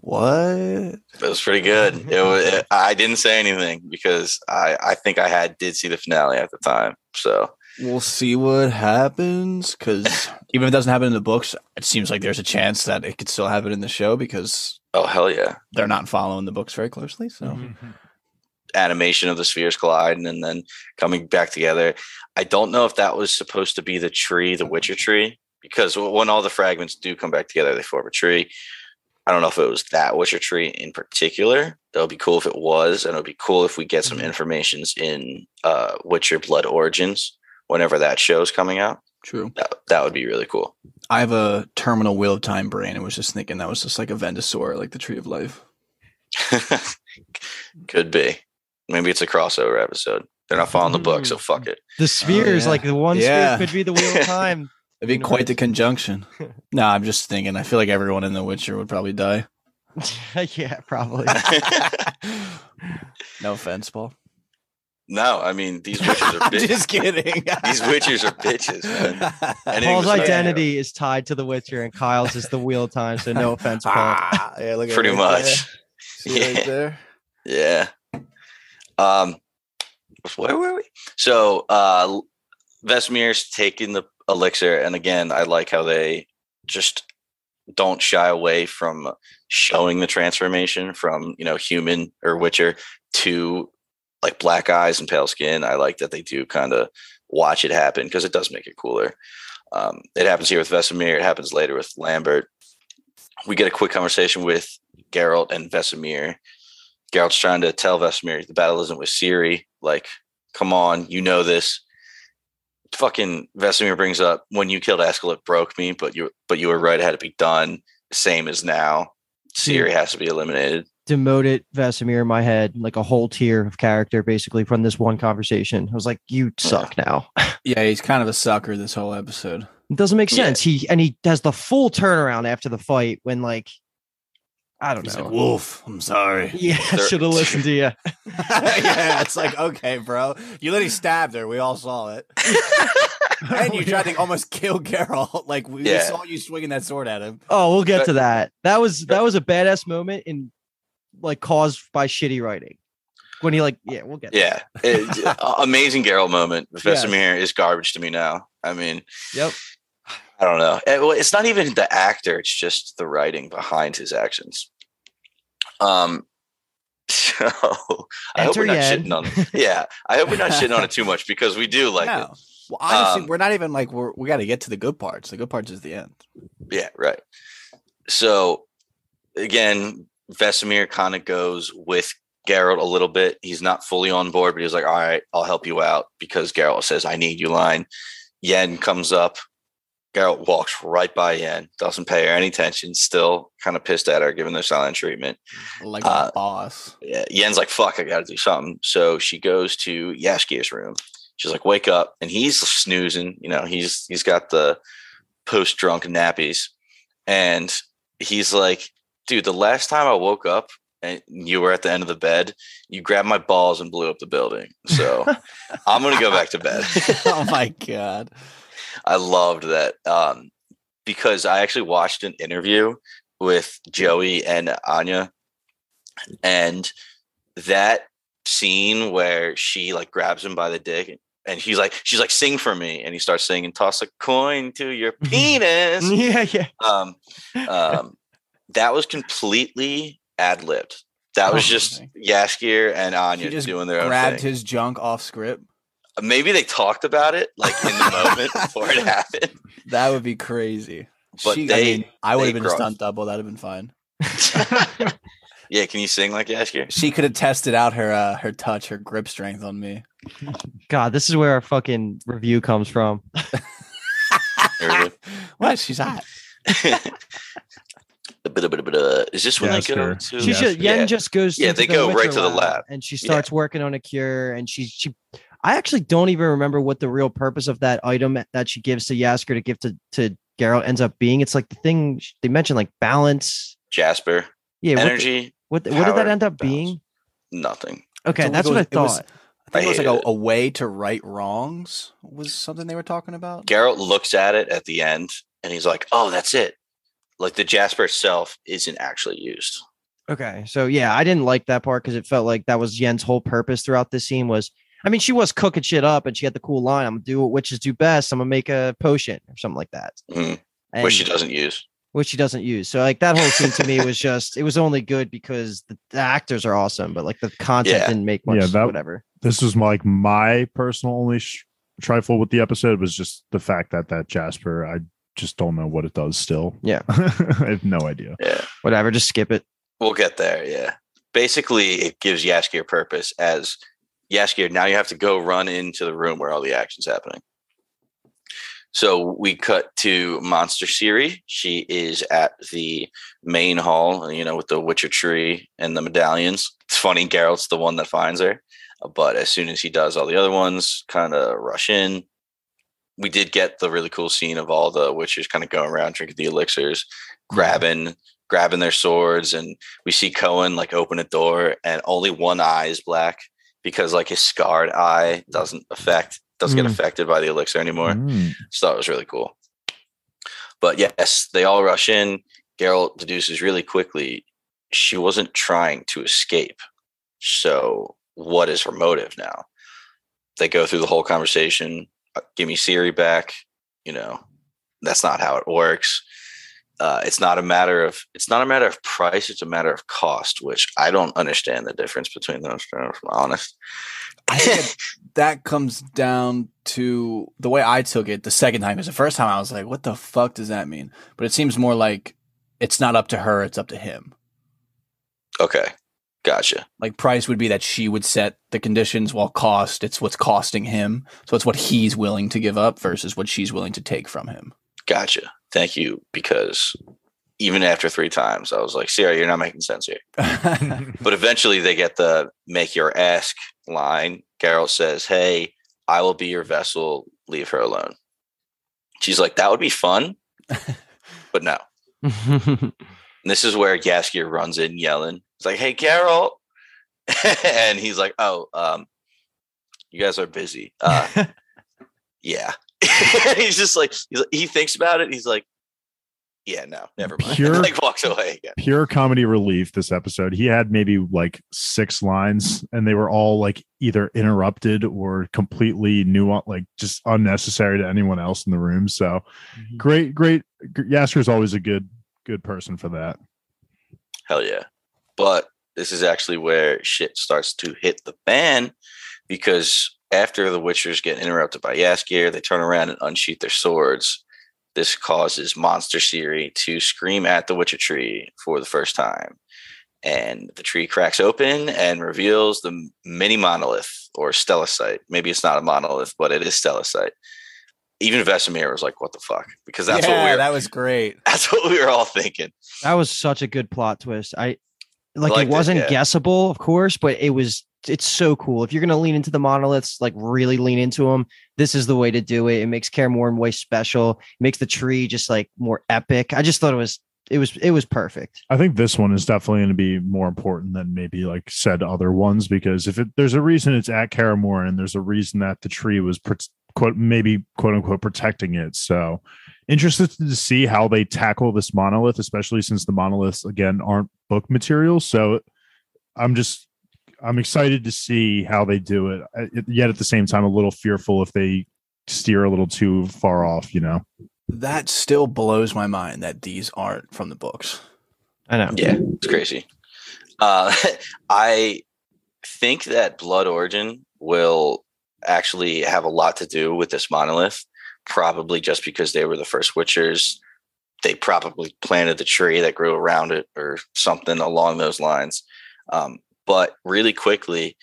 What?
It was pretty good. It was. It, I didn't say anything because I I think I had did see the finale at the time. So
We'll see what happens. Because even if it doesn't happen in the books, it seems like there's a chance that it could still happen in the show because
oh hell yeah,
they're not following the books very closely. So
Mm-hmm.
animation of the spheres colliding and then coming back together. I don't know if that was supposed to be the tree, the Witcher tree, because when all the fragments do come back together, they form a tree. I don't know if it was that Witcher tree in particular. That would be cool if it was, and it would be cool if we get some
Mhm.
informations in uh, Witcher Blood Origins whenever that show's coming out.
true.
That, that would be really cool.
I have a terminal wheel of time brain and was just thinking that was just like Avendesora, like the tree of life.
Could be. Maybe it's a crossover episode. They're not following the book, so hmm. fuck it.
The spheres, oh,
yeah.
like the one
Yeah.
sphere could be the wheel of time.
It'd be quite the conjunction. no, I'm just thinking. I feel like everyone in The Witcher would probably die.
yeah, probably.
no offense, Paul.
No, I mean these witches are bitches.
just kidding.
These witches are bitches, man. And
Paul's
was like-
identity is tied to the Witcher, and Kyle's is the wheel of time. So no offense, Paul.
Ah, yeah, look at
Pretty
right
much.
there. See it right
Yeah.
there.
Yeah. Um, where were we? So, uh, Vesemir's taking the elixir, and again, I like how they just don't shy away from showing the transformation from you know human or Witcher two like black eyes and pale skin. I like that they do kind of watch it happen because it does make it cooler. Um, it happens here with Vesemir. It happens later with Lambert. We get a quick conversation with Geralt and Vesemir. Geralt's trying to tell Vesemir the battle isn't with Ciri. Like, come on, you know this. Fucking Vesemir brings up when you killed Eskel, it broke me, but you but you were right. It had to be done. Same as now. Ciri has to be eliminated.
Demoted Vesemir in my head, like a whole tier of character, basically from this one conversation. I was like, "You suck now."
Yeah, he's kind of a sucker this whole episode.
It doesn't make
Yeah.
sense. He and he has the full turnaround after the fight when like I don't
He's
know.
like, Wolf, I'm sorry.
yeah, I should have listened to you.
yeah, it's like, okay, bro. You literally stabbed her. We all saw it. and you tried to almost kill Geralt. Like, we
Yeah.
saw you swinging that sword at him.
Oh, we'll get
But-
to that. That was that was a badass moment in like caused by shitty writing. When he like, yeah, we'll get
Yeah, It- amazing Geralt moment.
Yes.
Vesemir is garbage to me now. I mean.
Yep.
I don't know. Eh, well, It's not even the actor; it's just the writing behind his actions. Um, so I hope we're not
Yen.
shitting on. Yeah, I hope we're not shitting on it too much because we do like it.
no. Well, honestly,
Um,
we're not even like, we're, we got to get to the good parts. The good parts is the end.
Yeah, right. So again, Vesemir kind of goes with Geralt a little bit. He's not fully on board, but he's like, "All right, I'll help you out," because Geralt says, "I need you." Line. Yen comes up. Geralt walks right by Yen, doesn't pay her any attention. Still kind of pissed at her, giving her silent treatment.
Like
Uh,
boss.
Yeah, Yen's like, "Fuck, I got to do something." So she goes to Jaskier's room. She's like, "Wake up!" And he's snoozing. You know, he's he's got the post drunk nappies, and he's like, "Dude, the last time I woke up and you were at the end of the bed, you grabbed my balls and blew up the building. So I'm gonna go back to bed."
oh my God.
I loved that um, because I actually watched an interview with Joey and Anya, and that scene where she like grabs him by the dick and he's like, she's like, sing for me, and he starts singing, toss a coin to your penis.
yeah, yeah.
um, um, that was completely ad libbed. That was
Oh,
just
okay.
Jaskier and Anya
just
doing their own
Grabbed
thing.
his junk off script.
Maybe they talked about it like in the moment before it happened.
That would be crazy.
But
She-
they-
I, mean, I would have been a
grow-
stunt double. That'd have been fine.
Yeah, can you sing like Jaskier?
She could have tested out her uh, her touch, her grip strength on me.
God, this is where our fucking review comes from.
What? She's hot.
Go. A bit, a bit, a bit, uh, Is this when they go
Jaskier.
to?
She
Yes.
should Yen
Yeah.
just goes
Yeah, they
the
go right to the lab.
and she
Yeah.
starts working on a cure and she she I actually don't even remember what the real purpose of that item that she gives to Jaskier to give to to Geralt ends up being. It's like the thing they mentioned like balance.
Jasper.
Yeah, what, the-
Energy.
what, the- what did that end up
balance.
being?
Nothing.
Okay,
So
that's
it
what I
was- it was-
thought.
I think
I
it was like a,
it.
a way to right wrongs. Was something they were talking about?
Geralt looks at it at the end and he's like, "Oh, that's it." Like the Jasper itself isn't actually used.
Okay, so yeah, I didn't like that part because it felt like that was Yen's whole purpose throughout this scene was. I mean, she was cooking shit up, and she had the cool line, "I'm gonna do what witches do best. I'm gonna make a potion or something like that."
Mm-hmm.
And,
Which she doesn't use.
which she doesn't use. So like that whole scene to me was just it was only good because the, the actors are awesome, but like the content
Yeah.
didn't make much.
Yeah, that-
whatever.
this was like my personal only sh- trifle with the episode was just the fact that that Jasper, I just don't know what it does still.
Yeah.
I have no idea.
Yeah.
Whatever, just skip it.
We'll get there. Yeah. Basically, it gives Jaskier purpose as Jaskier. Now you have to go run into the room where all the action's happening. So we cut to Monster Ciri. She is at the main hall, you know, with the Witcher tree and the medallions. It's funny, Geralt's the one that finds her. But as soon as he does, all the other ones kind of rush in. We did get the really cool scene of all the witches kind of going around drinking the elixirs, grabbing grabbing their swords and we see Coën like open a door and only one eye is black because like his scarred eye doesn't affect doesn't get
Mm.
affected by the elixir anymore.
Mm.
So that was really cool. But yes, they all rush in. Geralt deduces really quickly she wasn't trying to escape. So what is her motive now? They go through the whole conversation. Uh, Give me Ciri back. You know, that's not how it works. uh, it's not a matter of it's not a matter of price it's a matter of cost which i don't understand the difference between those if i'm honest
I think that comes down to the way I took it the second time. Because the first time I was like, "What the fuck does that mean?" But it seems more like it's not up to her; it's up to him.
okay gotcha.
Like price would be that she would set the conditions, while cost it's what's costing him. So it's what he's willing to give up versus what she's willing to take from him.
gotcha. Thank you because even after three times i was like sarah you're not making sense here. But eventually they get the make your ask line. Geralt says hey i will be your vessel. Leave her alone. She's like that would be fun but no And this is where Jaskier runs in yelling. It's like, "Hey, Carol," and he's like, "Oh, um, you guys are busy." Uh, yeah. he's just like, he's like, he thinks about it. He's like, "Yeah, no, never mind."
Pure-
like walks away again.
Pure comedy relief this episode. He had maybe like six lines and they were all like either interrupted or completely nuanced, like just unnecessary to anyone else in the room. So great, great. Jaskier's always a good, good person for that.
Hell yeah. But this is actually where shit starts to hit the fan because after the Witchers get interrupted by Jaskier, they turn around and unsheath their swords. This causes Monster Ciri to scream at the Witcher tree for the first time. And the tree cracks open and reveals the mini monolith or stellacite. Maybe it's not a monolith, but it is stellacite. Even Vesemir was like, what the fuck? Because that's what we were
that was great.
that's what we were all thinking.
that was such a good plot twist. I like
liked
it
it,
wasn't
yeah.
guessable, of course, but it was it's so cool. If you're gonna lean into the monoliths, like really lean into them, this is the way to do it. It makes Kaer Morhen way special. It makes the tree just like more epic. I just thought it was it was it was perfect.
I think this one is definitely going to be more important than maybe like said other ones because if it, there's a reason it's at Kaer Morhen and there's a reason that the tree was pro- quote maybe quote unquote protecting it. So interested to see how they tackle this monolith, especially since the monoliths again aren't book material. So I'm just I'm excited to see how they do it. Uh, Yet at the same time, a little fearful if they steer a little too far off. You know.
That still blows my mind that these aren't from the books.
I know.
Yeah, it's crazy. Uh, I think that Blood Origin will actually have a lot to do with this monolith, probably just because they were the first Witchers. They probably planted the tree that grew around it or something along those lines. Um, but really quickly,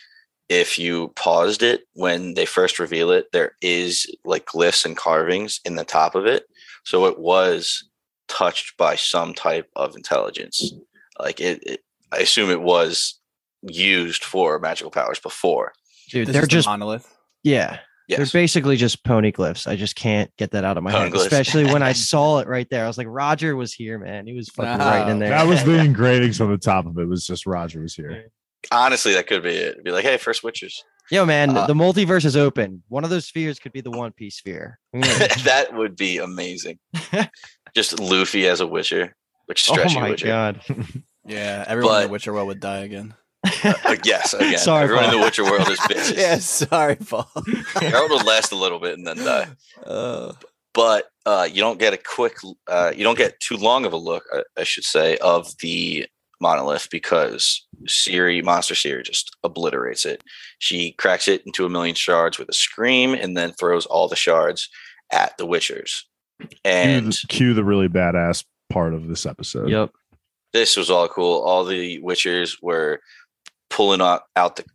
if you paused it when they first reveal it, there is like glyphs and carvings in the top of it. So it was touched by some type of intelligence. Like it, it I assume it was used for magical powers before.
Dude,
This
they're
is the
just
monolith.
Yeah.
Yes.
They're basically just Poneglyphs. I just can't get that out of my head.
Poneglyphs.
Especially when I saw it right there. I was like, Roger was here, man. He was fucking right in there.
That was the engravings on the top of it. Was just Roger was here.
Honestly, that could be it. It'd be like, hey, first witches.
Yo, man,
Uh,
the multiverse is open. One of those spheres could be the One Piece sphere. Mm.
that would be amazing. Just Luffy as a Witcher, which
oh my
Witcher.
god.
Yeah, everyone in the Witcher world would die again.
Uh, yes, again.
Sorry,
everyone in the Witcher world is bitches.
yeah, sorry, Paul.
Geralt would last a little bit and then die.
Uh,
but uh, you don't get a quick uh, you don't get too long of a look I, I should say of the monolith because Ciri monster Ciri just obliterates it she cracks it into a million shards with a scream and then throws all the shards at the witchers
Cue
and
the, cue the really badass part of this episode.
yep.
this was all cool all the witchers were pulling out, out the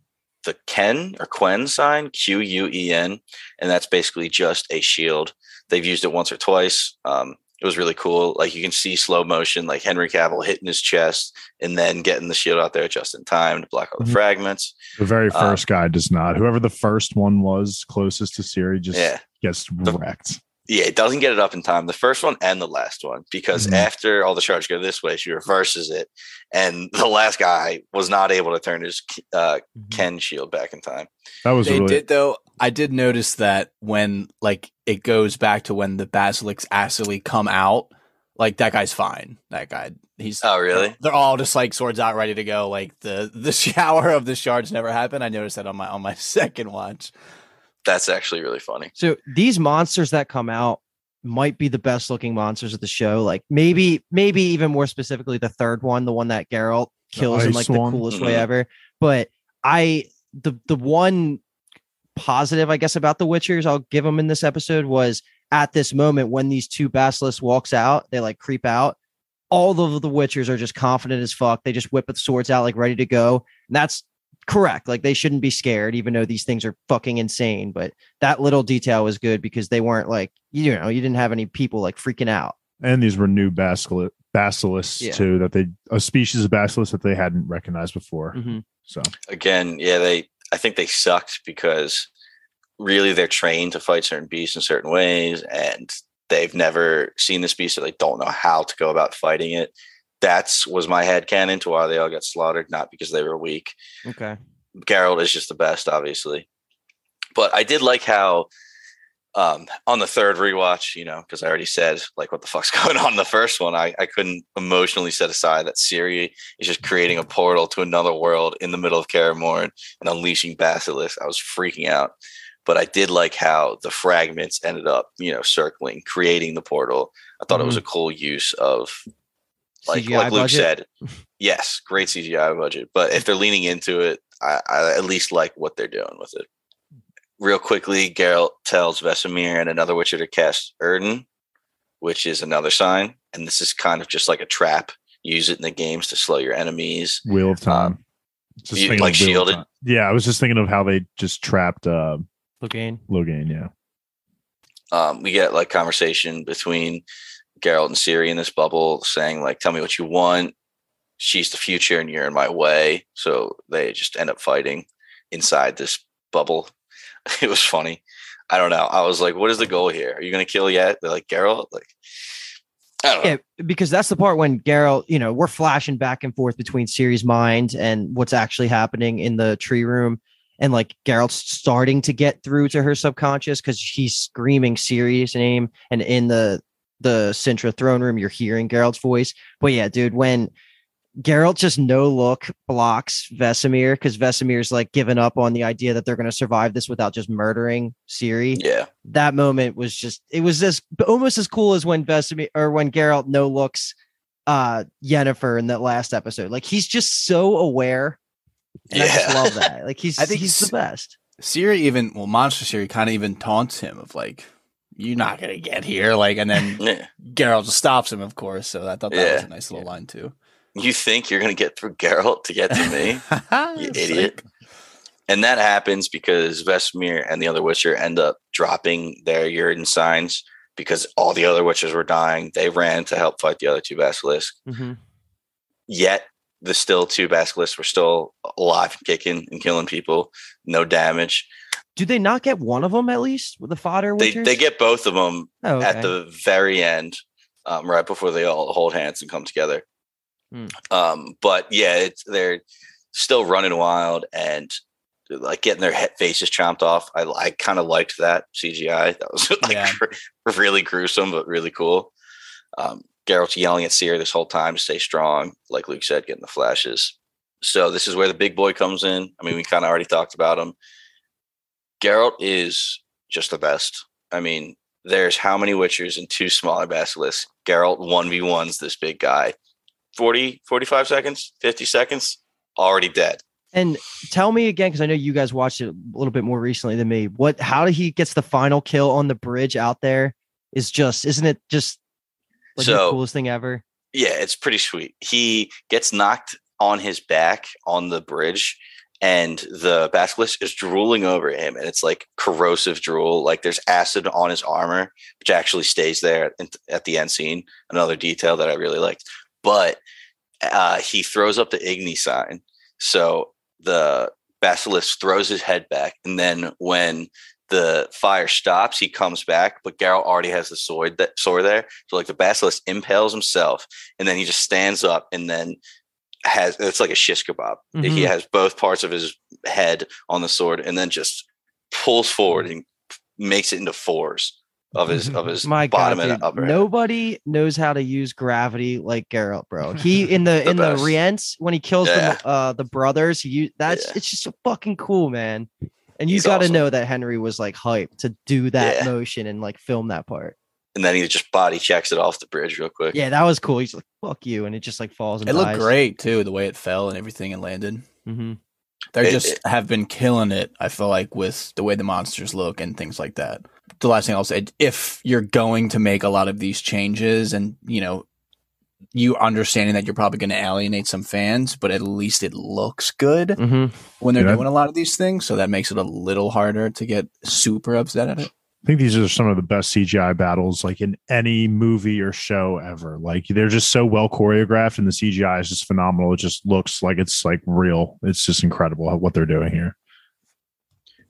the Ken or Quen sign, Q U E N, and that's basically just a shield. They've used it once or twice. Um, it was really cool. Like you can see slow motion, like Henry Cavill hitting his chest and then getting the shield out there just in time to block all the
Mhm.
fragments.
The very
Uh,
first guy does not. Whoever the first one was closest to Siri just
Yeah.
gets wrecked.
Yeah, it doesn't get it up in time. The first one and the last one, because
Mhm.
after all the shards go this way, she reverses it, and the last guy was not able to turn his uh, Ken shield back in time.
That was
they
really
did though. I did notice that when like it goes back to when the basilisks actually come out, like that guy's fine. That guy, he's
Oh, really?
They're all just like swords out, ready to go. Like the the shower of the shards never happened. I noticed that on my on my second watch.
That's actually really funny.
So these monsters that come out might be the best looking monsters of the show. Like maybe, maybe even more specifically, the third one, the one that Geralt kills in like
one?
the coolest way
Mhm.
ever. But I, the the one positive, I guess, about the Witchers, I'll give them in this episode was at this moment when these two basilisks walks out, they like creep out. All of the Witchers are just confident as fuck. They just whip the swords out like ready to go. And that's correct. Like they shouldn't be scared, even though these things are fucking insane. But that little detail was good because they weren't like, you know, you didn't have any people like freaking out.
And these were new basili- basilisks
Yeah.
too, that they a species of basilisk that they hadn't recognized before.
Mhm.
So
again, yeah, they I think they sucked because really they're trained to fight certain beasts in certain ways, and they've never seen this beast, so they don't know how to go about fighting it. That's was my head canon to why they all got slaughtered, not because they were weak.
Okay.
Geralt is just the best, obviously. But I did like how um, on the third rewatch, you know, because I already said like what the fuck's going on in the first one, I, I couldn't emotionally set aside that Ciri is just creating a portal to another world in the middle of Kaer Morhen and unleashing Basilisk. I was freaking out. But I did like how the fragments ended up, you know, circling, creating the portal. I thought it was a cool use of like
CGI
like Luke
budget?
said, yes, great CGI budget. But if they're leaning into it, I, I at least like what they're doing with it. Real quickly, Geralt tells Vesemir and another Witcher to cast Yrden, which is another sign, and this is kind of just like a trap. Use it in the games to slow your enemies.
Wheel of Time.
Um,
Just
you- like
of
shielded?
Time. Yeah, I was just thinking of how they just trapped uh
Logain.
Logain, yeah.
um, we get like conversation between Geralt and Ciri in this bubble saying like, tell me what you want. She's the future and you're in my way. So they just end up fighting inside this bubble. It was funny. I don't know. I was like, what is the goal here? Are you going to kill yet? They're like, Geralt? Like, I don't know.
Yeah, because that's the part when Geralt, you know, we're flashing back and forth between Ciri's mind and what's actually happening in the tree room. And like Geralt's starting to get through to her subconscious because she's screaming Ciri's name. And in the the Cintra throne room, you're hearing Geralt's voice. But yeah, dude, when Geralt just no look blocks Vesemir because Vesemir's like given up on the idea that they're going to survive this without just murdering Ciri
Yeah.
that moment was just it was just almost as cool as when Vesemir or when Geralt no looks uh Yennefer in that last episode. Like he's just so aware. And I just
Yeah.
love that. Like he's
I think
he's the best.
Ciri even well, Monster Ciri kind of even taunts him of like, "You're not gonna get here," like, and then
Yeah.
Geralt just stops him, of course. So I thought that was a nice little line too.
You think you're going to get through Geralt to get to me? you
Psych.
idiot. And that happens because Vesemir and the other Witcher end up dropping their Yrden signs because all the other Witchers were dying. They ran to help fight the other two basilisks. Mm-hmm. Yet the still two basilisks were still alive and kicking and killing people. No damage.
Do they not get one of them at least with the fodder?
They
Witchers?
they get both of them
oh,
at the very end, um, right before they all hold hands and come together.
Hmm.
Um, but yeah, it's they're still running wild and like getting their head faces chomped off. I I kind of liked that CGI. That was like
Yeah.
really gruesome, but really cool. Um, Geralt's yelling at Ciri this whole time to stay strong, like Luke said, getting the flashes. So this is where the big boy comes in. I mean, we kind of already talked about him. Geralt is just the best. I mean, there's how many Witchers and two smaller basilisks. Geralt 1v1s this big guy. 40, 45 seconds, 50 seconds, already dead.
And tell me again, because I know you guys watched it a little bit more recently than me. What? How did he gets the final kill on the bridge out there? Is just isn't it just like the coolest thing ever?
Yeah, it's pretty sweet. He gets knocked on his back on the bridge, and the basilisk is drooling over him, and it's like corrosive drool. Like there's acid on his armor, which actually stays there at, the end scene. Another detail that I really liked. But uh, he throws up the Igni sign, so the basilisk throws his head back, and then when the fire stops, he comes back, but Geralt already has the sword that sword there. So like the basilisk impales himself, and then he just stands up and then has it's like a shish kebab. He
Mhm.
has both parts of his head on the sword, and then just pulls forward and makes it into fours of his of his
My
bottom
God,
and
dude,
upper. head.
nobody knows how to use gravity like Geralt, bro. He in the,
The
in the
best.
Rients when he kills
Yeah.
the uh the brothers. He u- that's
Yeah.
it's just so fucking cool, man. And you got to
awesome.
know that Henry was like hyped to do that
Yeah.
motion and like film that part.
And then he just body checks it off the bridge real quick.
Yeah, that was cool. He's like, "Fuck you," and it just like falls and
It looked great too, the way it fell and everything and landed.
hmm
They just
it-
have been killing it. I feel like with the way the monsters look and things like that. The last thing I'll say, if you're going to make a lot of these changes, and you know, you understanding that you're probably going to alienate some fans, but at least it looks good
hmm
when they're
Yeah.
doing a lot of these things. So that makes it a little harder to get super upset at it.
I think these are some of the best CGI battles like in any movie or show ever. Like they're just so well choreographed and the CGI is just phenomenal. It just looks like it's like real. It's just incredible what they're doing here.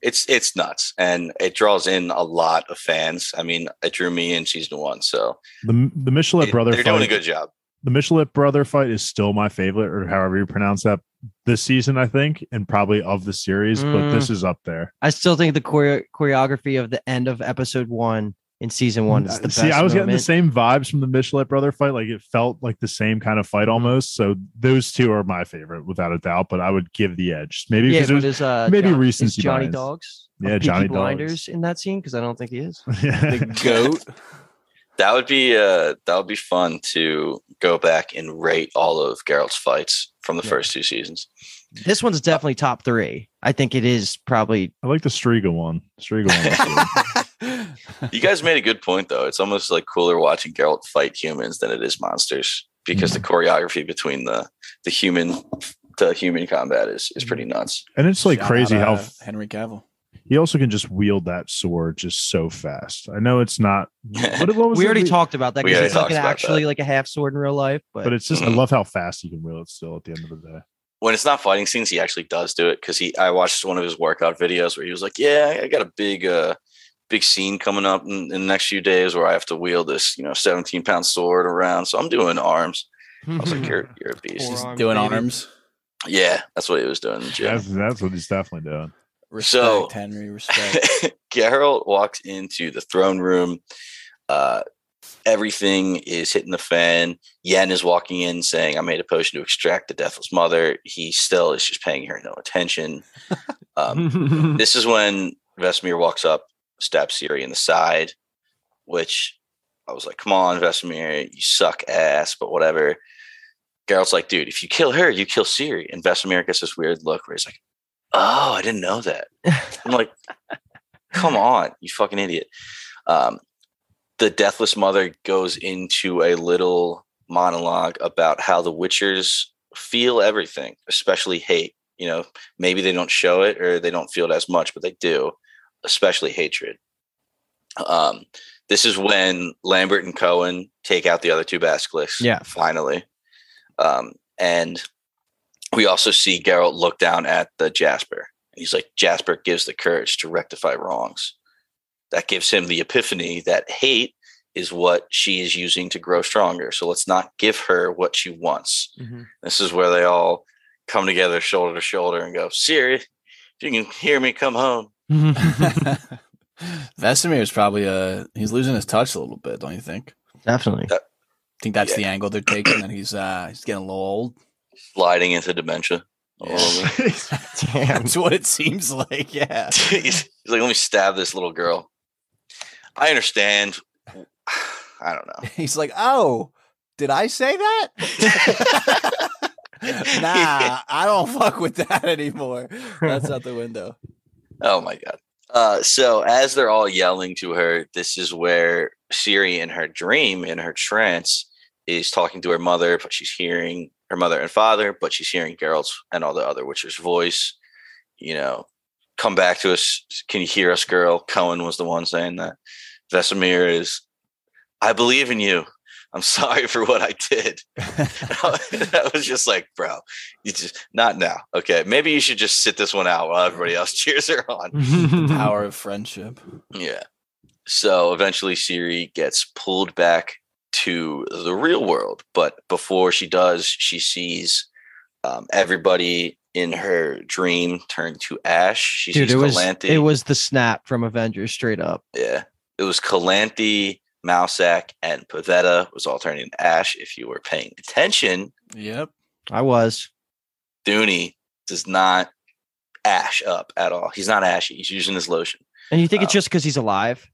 It's it's nuts, and it draws in a lot of fans. I mean, it drew me in season one, so
The the Michelet brother
they're
fight,
doing a good job.
The Michelet brother fight is still my favorite, or however you pronounce that this season, I think, and probably of the series, but
Mm.
this is up there.
I still think the choreo- choreography of the end of episode one in season one is the best.
See, I was getting the same vibes from the Michelet brother fight. Like it felt like the same kind of fight almost. So those two are my favorite without a doubt, but I would give the edge. Maybe
Yeah,
because it was
is, uh,
maybe
John-
recency
Johnny
bias.
Dogs. of
Yeah,
Peaky
Johnny Dogs.
Blinders in that scene because I don't think he is.
The goat.
That would be uh that would be fun to go back and rate all of Geralt's fights from the
Yeah.
first two seasons.
This one's definitely top three. I think it is probably.
I like the Striga one. Striga one.
You guys made a good point though. It's almost like cooler watching Geralt fight humans than it is monsters because the choreography between the the human the human combat is is pretty nuts.
and it's like
Shout
crazy
out,
how
uh, Henry Cavill.
He also can just wield that sword just so fast. I know it's not. What, what was
We
it?
already talked about that
We
because it's like
talked
an
about
actually like a half sword in real life. But,
But it's just I
Mhm.
love how fast he can wield it still at the end of the day.
When it's not fighting scenes, he actually does do it because he. I watched one of his workout videos where he was like, "Yeah, I got a big, uh, big scene coming up in, in the next few days where I have to wield this, you know, seventeen pound sword around. So I'm doing arms. I was like, "You're, you're a beast."
Poor
doing
baby.
arms.
Yeah, that's what he was doing in the gym.
That's, that's what he's definitely doing.
Respect,
So-
Henry. Respect.
Geralt walks into the throne room. Uh, everything is hitting the fan. Yen is walking in saying, I made a potion to extract the deathless mother. He still is just paying her no attention. Um, this is when Vesemir walks up, stabs Ciri in the side, which I was like, come on, Vesemir, you suck ass, but whatever. Geralt's like, dude, if you kill her, you kill Ciri. And Vesemir gets this weird look where he's like, oh, I didn't know that. I'm like, come on, you fucking idiot. Um, the Deathless Mother goes into a little monologue about how the Witchers feel everything, especially hate. You know, maybe they don't show it or they don't feel it as much, but they do, especially hatred. Um, this is when Lambert and Coën take out the other two basilisks.
Yeah.
finally. Um, and we also see Geralt look down at the Jasper. He's like, Jasper gives the courage to rectify wrongs. That gives him the epiphany that hate is what she is using to grow stronger. So let's not give her what she wants.
Mhm.
This is where they all come together shoulder to shoulder and go, Ciri, if you can hear me, come home.
Vesemir is probably uh he's losing his touch a little bit, don't you think?
Definitely.
I think that's
Yeah.
the angle they're taking, and he's uh he's getting a little old.
Sliding into dementia. a.
Damn.
That's what it seems like. Yeah.
he's, he's like, let me stab this little girl. I understand. I don't know.
He's like, oh, did I say that? nah, I don't fuck with that anymore. That's out the window.
Oh my god. Uh, so as they're all yelling to her, this is where Ciri in her dream, in her trance, is talking to her mother, but she's hearing her mother and father, but she's hearing Geralt's and all the other Witcher's voice. You know, come back to us. Can you hear us, girl? Coën was the one saying that. Vesemir is, I believe in you. I'm sorry for what I did. that was just like, bro, you just not now. Okay, maybe you should just sit this one out while everybody else cheers her on.
the power of friendship.
Yeah. So eventually Ciri gets pulled back to the real world. But before she does, she sees um, everybody in her dream turn to ash. She
Dude,
sees
it was
Calanthe.
it was the snap from Avengers straight up.
yeah. It was Calanthe, Mousesack, and Pavetta was all turning to ash. If you were paying attention,
Yep.
I was.
Duny does not ash up at all. He's not ashy. He's using his lotion.
And you think it's
Oh.
just because he's alive?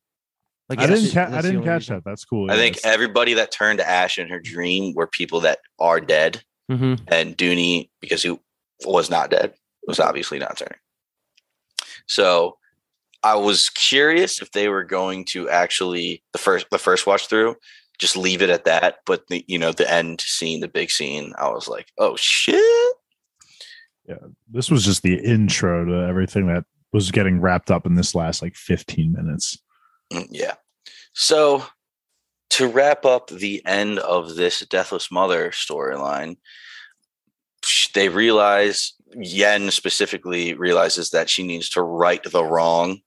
Like
I didn't. Ca- I didn't catch
reason.
that. That's cool.
I think everybody that turned to Ash in her dream were people that are dead,
Mhm.
and Duny, because he was not dead, was obviously not turning. So I was curious if they were going to actually the first the first watch through just leave it at that, but the you know the end scene, the big scene, I was like, oh shit.
Yeah, this was just the intro to everything that was getting wrapped up in this last like 15 minutes.
Mm, Yeah. So to wrap up the end of this Deathless Mother storyline, they realize Yen specifically realizes that she needs to right the wrong.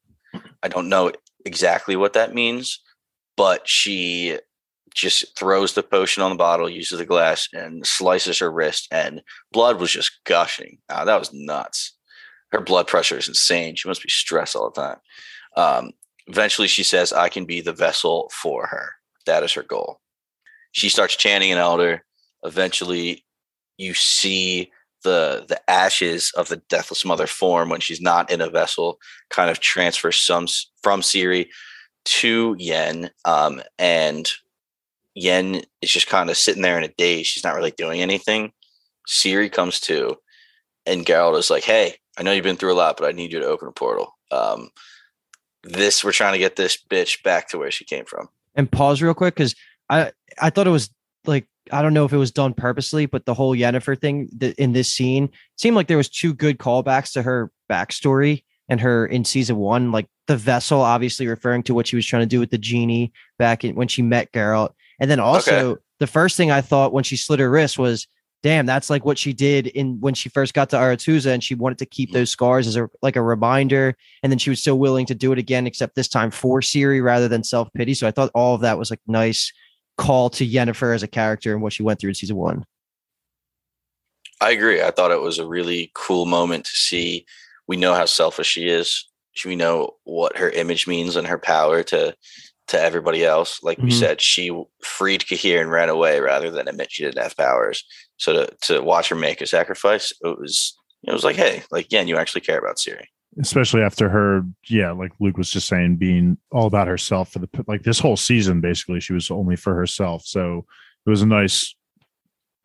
I don't know exactly what that means, but she just throws the potion on the bottle, uses the glass, and slices her wrist, and blood was just gushing. Ah, that was nuts. Her blood pressure is insane. She must be stressed all the time. Um, eventually, she says, I can be the vessel for her. That is her goal. She starts chanting an elder. Eventually, you see the the ashes of the deathless mother form when she's not in a vessel kind of transfer some from Ciri to Yen. Um, and Yen is just kind of sitting there in a daze. She's not really doing anything. Ciri comes to, and Geralt is like, "Hey, I know you've been through a lot, but I need you to open a portal. Um, this we're trying to get this bitch back to where she came from."
and pause real quick because I I thought it was like I don't know if it was done purposely, but the whole Yennefer thing th- in this scene seemed like there was two good callbacks to her backstory and her in season one, like the vessel, obviously referring to what she was trying to do with the genie back in when she met Geralt, and then also the first thing I thought when she slit her wrist was. Damn, that's like what she did in when she first got to Aretuza, and she wanted to keep those scars as a like a reminder and then she was still willing to do it again, except this time for Ciri rather than self pity. So I thought all of that was like nice call to Yennefer as a character and what she went through in season one.
I agree. I thought it was a really cool moment to see. We know how selfish she is. We know what her image means and her power to to everybody else. Like we
Mhm.
said, she freed Cahir and ran away rather than admit she didn't have powers. So to to watch her make a sacrifice, it was it was like, hey, like yeah, you actually care about Ciri.
especially after her yeah like luke was just saying being all about herself for the like this whole season basically she was only for herself so it was a nice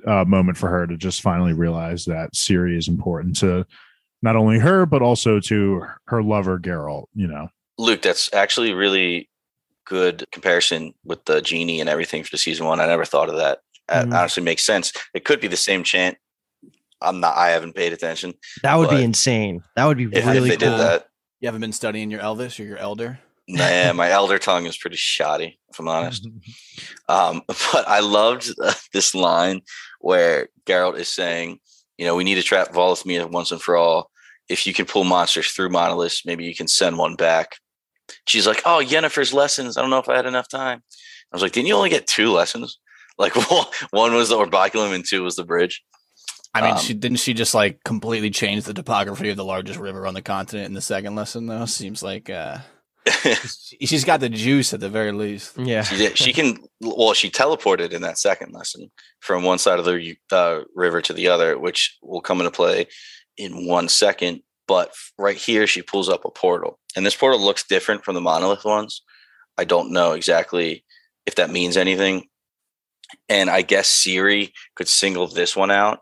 uh, moment for her to just finally realize that Ciri is important to not only her but also to her lover Geralt. you know
Luke, that's actually really good comparison with the genie and everything for the season one. I never thought of that. That
Mhm.
honestly makes sense. It could be the same chant. I'm not. I haven't paid attention.
That would be insane. That would be
If,
really
if they
cool.
did that,
You haven't been studying your Elvis or your Elder?
nah, my elder tongue is pretty shoddy, if I'm honest. Um, but I loved uh, this line where Geralt is saying, you know, we need to trap Voleth Meir once and for all. If you can pull monsters through monoliths, maybe you can send one back. She's like, oh, Yennefer's lessons. I don't know if I had enough time. I was like, didn't you only get two lessons? Like one was the orbiculum and two was the bridge.
I mean,
Um,
she didn't she just like completely change the topography of the largest river on the continent in the second lesson though? Seems like uh she- she's got the juice at the very least.
Yeah.
she did. She can. Well, she teleported in that second lesson from one side of the uh, river to the other, which will come into play in one second. But right here, she pulls up a portal, and this portal looks different from the monolith ones. I don't know exactly if that means anything. And I guess Ciri could single this one out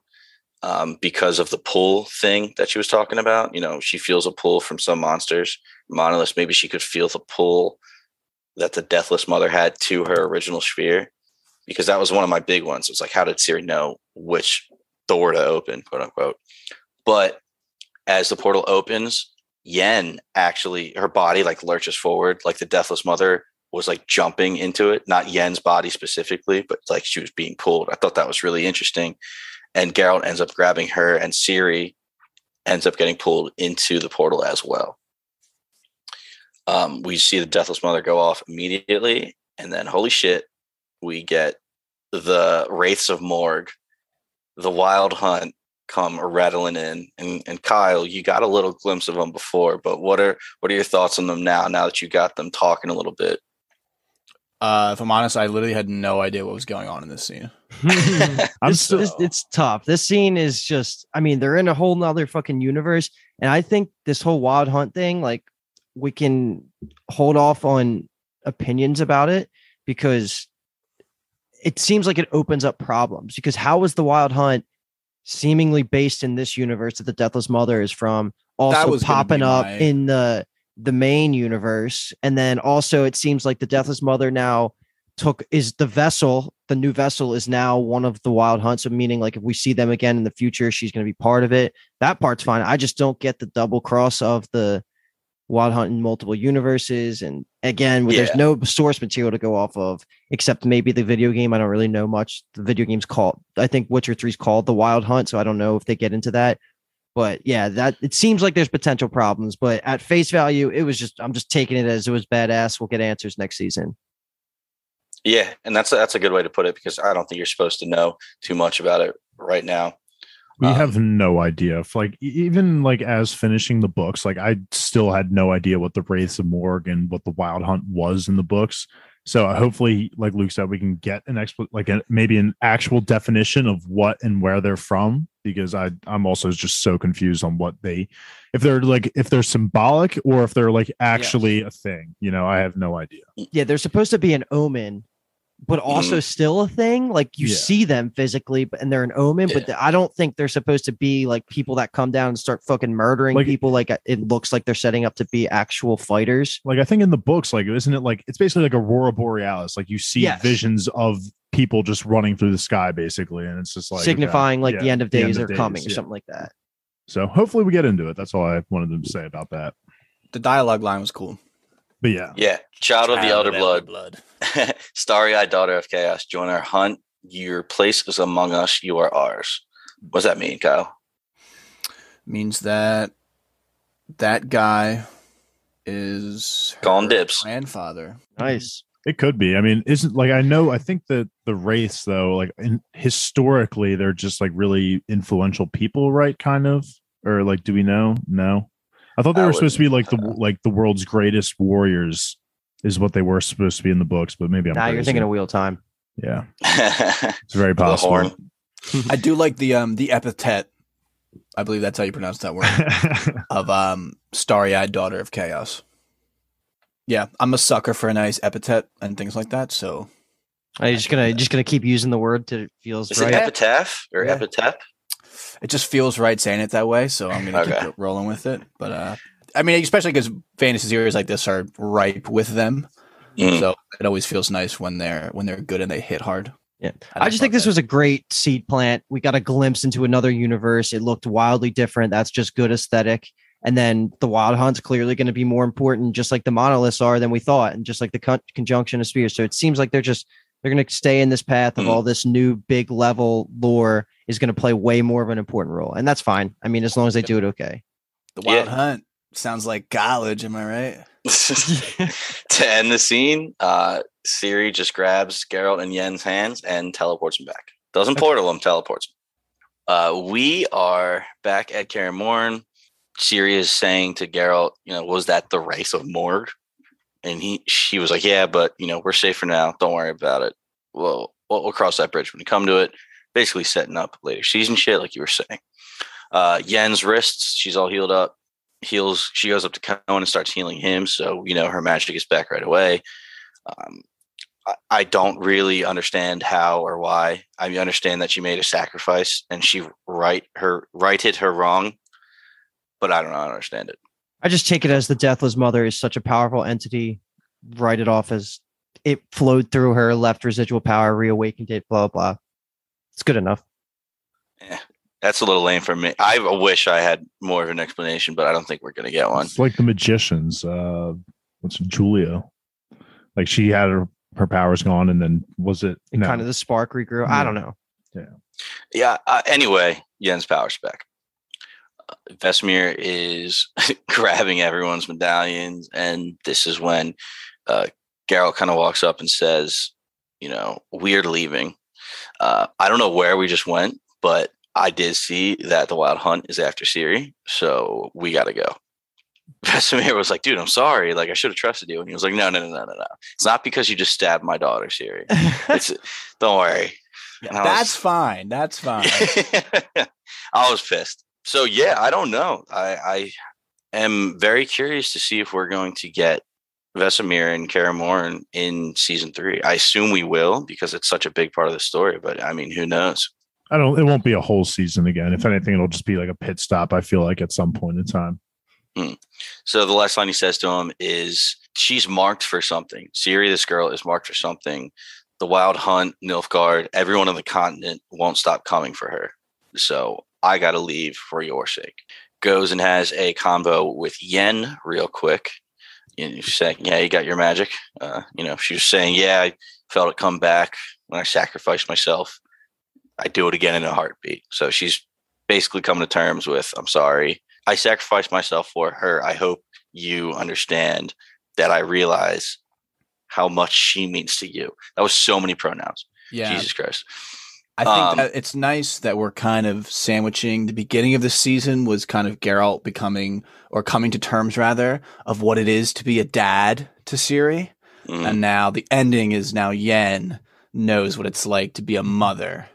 um, because of the pull thing that she was talking about. You know, she feels a pull from some monsters. Monoliths, maybe she could feel the pull that the Deathless Mother had to her original sphere, because that was one of my big ones. It was like, how did Ciri know which door to open, quote unquote? But as the portal opens, Yen actually, her body like lurches forward, like the Deathless Mother was like jumping into it, not Yen's body specifically, but like she was being pulled. I thought that was really interesting. And Geralt ends up grabbing her, and Ciri ends up getting pulled into the portal as well. Um, we see the Deathless Mother go off immediately, and then holy shit, we get the Wraiths of Morg, the Wild Hunt come rattling in. And, and Kyle, you got a little glimpse of them before, but what are what are your thoughts on them now? Now that you got them talking a little bit,
Uh, if I'm honest, I literally had no idea what was going on in this scene.
i'm
This-
still
this- it's tough. This scene is just, I mean, they're in a whole nother fucking universe. And I think this whole wild hunt thing, like, we can hold off on opinions about it because it seems like it opens up problems. Because how was the Wild Hunt seemingly based in this universe that the Deathless Mother is from also popping up
my-
in the the main universe, and then also it seems like the Deathless Mother now took is the vessel the new vessel is now one of the wild hunts so meaning like if we see them again in the future she's going to be part of it. That part's fine. I just don't get the double cross of the wild hunt in multiple universes and again
Yeah.
there's no source material to go off of except maybe the video game. I don't really know much. The video game's called i think witcher 3 is called the wild hunt so i don't know if they get into that but yeah that it seems like there's potential problems but at face value it was just i'm just taking it as it was badass we'll get answers next season
Yeah, and that's a, that's a good way to put it because I don't think you're supposed to know too much about it right now.
We
Um,
have no idea. If like even like as finishing the books, like I still had no idea what the Wraiths of Morg and what the Wild Hunt was in the books. So uh, hopefully, like Luke said, we can get an expl- like a, maybe an actual definition of what and where they're from. Because I I'm also just so confused on what they, if they're like if they're symbolic or if they're like actually a thing. You know, I have no idea.
yeah, they're supposed to be an omen, but also mm. still a thing. Like you
Yeah.
see them physically, but and they're an omen, but th- I don't think they're supposed to be like people that come down and start fucking murdering
Like-
people. Like it looks like they're setting up to be actual fighters.
like I think in the books, like isn't it like it's basically like aurora borealis? Like you see
Yes.
visions of people just running through the sky, basically, and it's just like
signifying like
yeah,
the end of days
end
are
days,
coming or something like that.
So hopefully we get into it. That's all I wanted to say about that.
The dialogue line was cool.
But yeah,
Yeah, child of the
Child
elder
elder
blood, starry-eyed daughter of chaos. Join our hunt. Your place is among us. You are ours. What does that mean, Kyle?
Means that that guy is
Calling
her
dibs.
grandfather.
Nice.
it could be. I mean, isn't like I know. I think that the race, though, like in, historically, they're just like really influential people, right? Kind of, or like, do we know? No, I thought they
I
were supposed to be like the
wouldn't-
like the world's greatest warriors. Is what they were supposed to be in the books, but maybe I'm.
Now you're thinking of wheel time.
yeah, it's very possible.
horn.
I do like the um the epithet. I believe that's how you pronounce that word of um starry-eyed daughter of chaos. Yeah, I'm a sucker for a nice epithet and things like that. So
Are you just gonna just gonna keep using the word till it feels
Is
right?
it epitaph or
Yeah.
epitaph?
It just feels right saying it that way. So I'm gonna
Okay.
keep rolling with it. But uh, I mean, especially because fantasy series like this are ripe with them.
Mm.
So it always feels nice when they're when they're good and they hit hard.
Yeah.
And
I just think this
that.
was a great seed plant. We got a glimpse into another universe. It looked wildly different. That's just good aesthetic. And then the Wild Hunt's clearly going to be more important, just like the monoliths are than we thought, and just like the con- conjunction of spheres. So it seems like they're just they're going to stay in this path of
Mhm.
all this new big level lore is going to play way more of an important role, and that's fine. I mean, as long as they do it okay.
the Wild
Yeah.
Hunt sounds like college. Am I right?
to end the scene, uh, Ciri just grabs Geralt and Yen's hands and teleports him back. Doesn't portal him, teleports him. Uh, we are back at Kaer Morhen. Ciri is saying to Geralt, you know, was that the race of Morg? And he, she was like, yeah, but you know, we're safe for now. Don't worry about it. Well, we'll, we'll cross that bridge when we come to it. Basically, setting up later season shit, like you were saying. Uh, Yen's wrists, she's all healed up heals she goes up to Coën and starts healing him so you know her magic is back right away um, I, I don't really understand how or why i understand that she made a sacrifice and she right her righted her wrong but i don't understand it
I just take it as the Deathless Mother is such a powerful entity. Write it off as it flowed through her, left residual power, reawakened it, blah blah. It's good enough.
that's a little lame for me i wish i had more of an explanation but i don't think we're going to get one
It's like the magicians. Uh, what's Julia? Like she had her her powers gone, and then was it
And
no.
kind of the spark regrew.
Yeah.
I don't know.
Yeah. Uh, anyway, Yen's power spec. Uh, Vesemir is grabbing everyone's medallions, and this is when uh, Geralt kind of walks up and says, "You know, we're leaving." Uh, I don't know where we just went, but I did see that the Wild Hunt is after Ciri, so we got to go. Vesemir was like, "Dude, I'm sorry. Like, I should have trusted you." And he was like, "No, no, no, no, no, no. It's not because you just stabbed my daughter, Ciri. It's don't worry." Was-
That's fine. That's fine.
I was pissed. So yeah, I don't know. I, I am very curious to see if we're going to get Vesemir and Kara in season three. I assume we will because it's such a big part of the story. But I mean, who knows?
I don't. It won't be a whole season again. If anything, it'll just be like a pit stop. I feel like at some point in time. Hmm.
So the last line he says to him is, "She's marked for something. Ciri, this girl is marked for something. The Wild Hunt, Nilfgaard, everyone on the continent won't stop coming for her. So I got to leave for your sake." Goes and has a combo with Yen real quick. You know, she's saying, "Yeah, you got your magic." Uh, you know, she was saying, "Yeah, I felt it come back when I sacrificed myself. I do it again in a heartbeat." So she's basically coming to terms with, "I'm sorry." I sacrificed myself for her. I hope you understand that I realize how much she means to you. That was so many pronouns.
Yeah.
Jesus Christ.
I think
Um,
that it's nice that we're kind of sandwiching the beginning of the season was kind of Geralt becoming or coming to terms rather of what it is to be a dad to Ciri.
Mm.
And now the ending is now Yen knows what it's like to be a mother.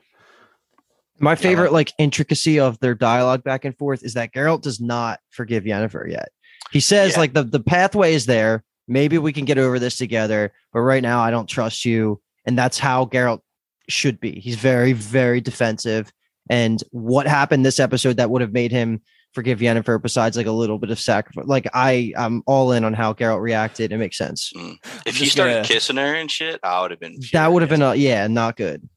My favorite like intricacy of their dialogue back and forth is that Geralt does not forgive Yennefer yet. He says
Yeah.
like the the pathway is there. Maybe we can get over this together, but right now I don't trust you, and that's how Geralt should be. He's very very defensive. And what happened this episode that would have made him forgive Yennefer besides like a little bit of sacrifice? Like I I'm all in on how Geralt reacted. It makes sense. Mm.
if
I'm
you
just
started
gonna-
kissing her and shit, I would have been.
That would have been a yeah, not good.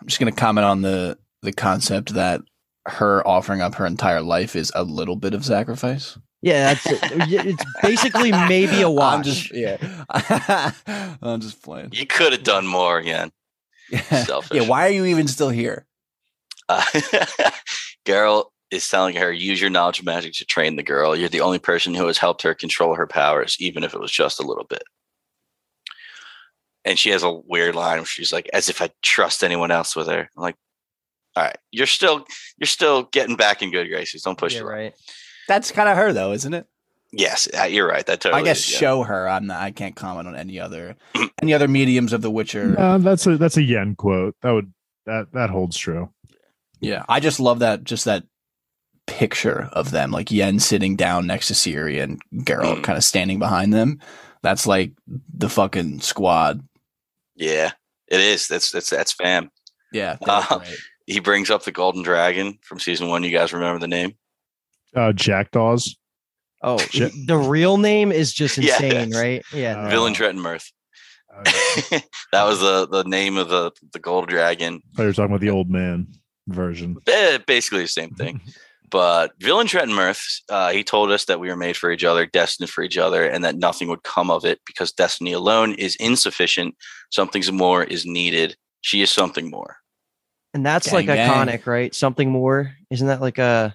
I'm just going to comment on the the concept that her offering up her entire life is a little bit of sacrifice.
Yeah, that's it. it's basically maybe a watch.
I'm just yeah. I'm just playing.
You could have done more, again.
Yeah.
Selfish.
yeah, why are you even still here?
Uh, Geralt is telling her, use your knowledge of magic to train the girl. You're the only person who has helped her control her powers, even if it was just a little bit. And she has a weird line where she's like, as if I trust anyone else with her. I'm like, all right, you're still you're still getting back in good graces. Don't push
yeah,
it. Right.
right.
That's kind of her though, isn't it?
Yes, uh, you're right. That totally
I guess
is, yeah.
show her. I'm not. I can't comment on any other any other mediums of The Witcher.
Uh, that's a that's a yen quote. That would that that holds true.
Yeah, I just love that. Just that picture of them, like Yen sitting down next to Ciri and Geralt
Mm.
kind of standing behind them. That's like the fucking squad.
Yeah, it is. That's that's that's fam.
Yeah, they
Uh,
great.
He brings up the golden dragon from season one. You guys remember the name?
Uh, jackdaws.
Oh,
Shit.
the real name is just
Yes.
insane, right? Yeah.
Uh,
Villain Trettenmirth.
Uh,
that was the the name of the the gold dragon.
I thought you're talking about the old man version.
Eh, basically the same thing. But Villentretenmerth, uh, he told us that we were made for each other, destined for each other, and that nothing would come of it because destiny alone is insufficient. Something's more is needed. She is something more.
and that's
Gang,
like
gang.
iconic, right? Something more. Isn't that like a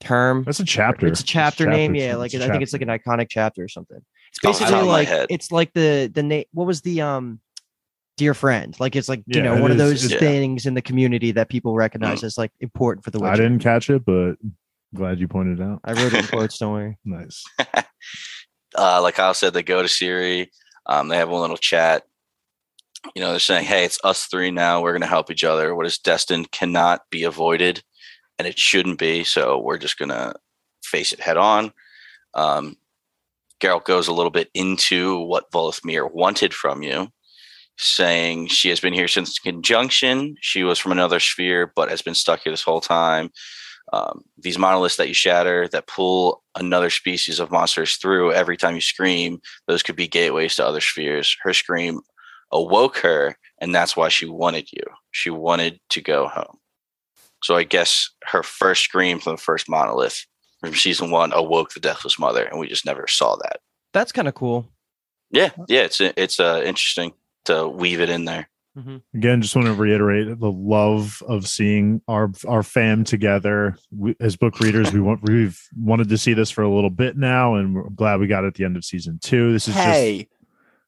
term?
That's a chapter.
It's a chapter name. Yeah,
It's
like
a
I think it's like an iconic chapter or something. It's
Off the top
basically
of my
like it's like the the name. What was the um, dear friend? Like it's like you know
it
one of those things in the community that people recognize as like important for the
I didn't catch it, but glad you pointed it out.
I wrote it in quotes. Don't worry.
Nice.
uh, like Kyle said, they go to Ciri. Um, they have a little chat. You know, they're saying, "Hey, it's us three now. We're going to help each other. What is destined cannot be avoided, and it shouldn't be. So we're just going to face it head on." Um, Geralt goes a little bit into what Voleth Meir wanted from you, saying she has been here since conjunction. She was from another sphere, but has been stuck here this whole time um, these monoliths that you shatter that pull another species of monsters through every time you scream those could be gateways to other spheres her scream awoke her and that's why she wanted you she wanted to go home so i guess her first scream from the first monolith from season one awoke the deathless mother and we just never saw that
That's kind of cool.
yeah yeah it's it's uh, interesting to weave it in there
Again, just want to reiterate the love of seeing our our fam together. We, as book readers, we want we've wanted to see this for a little bit now, and we're glad we got it at the end of season two. This is
Hey,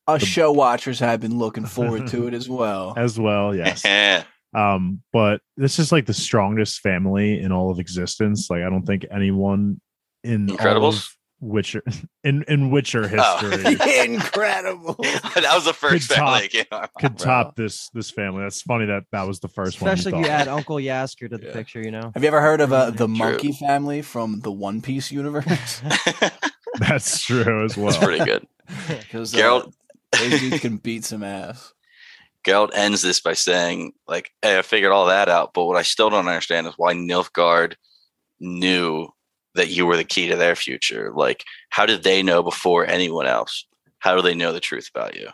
us
the-
show watchers have been looking forward to it as well.
as well, yes.
yeah
um, but this is like the strongest family in all of existence. Like I don't think anyone in all
Incredibles?
Witcher in in Witcher
Oh.
history
Incredible.
that was the first
Could
family
top-
came out.
could
Bro.
top this this family. That's funny that that was the first
Especially if
one.
you
thought
add Uncle Jaskier to the
Yeah.
picture, you know.
Have you ever heard of uh, the
True.
Monkey family from the One Piece universe?
That's true as well.
That's pretty good.
Because
Geralt-
those dudes can beat some ass.
Geralt ends this by saying, like, hey, I figured all that out, but what I still don't understand is why Nilfgaard knew that you were the key to their future. Like, how did they know before anyone else? How do they know the truth about you?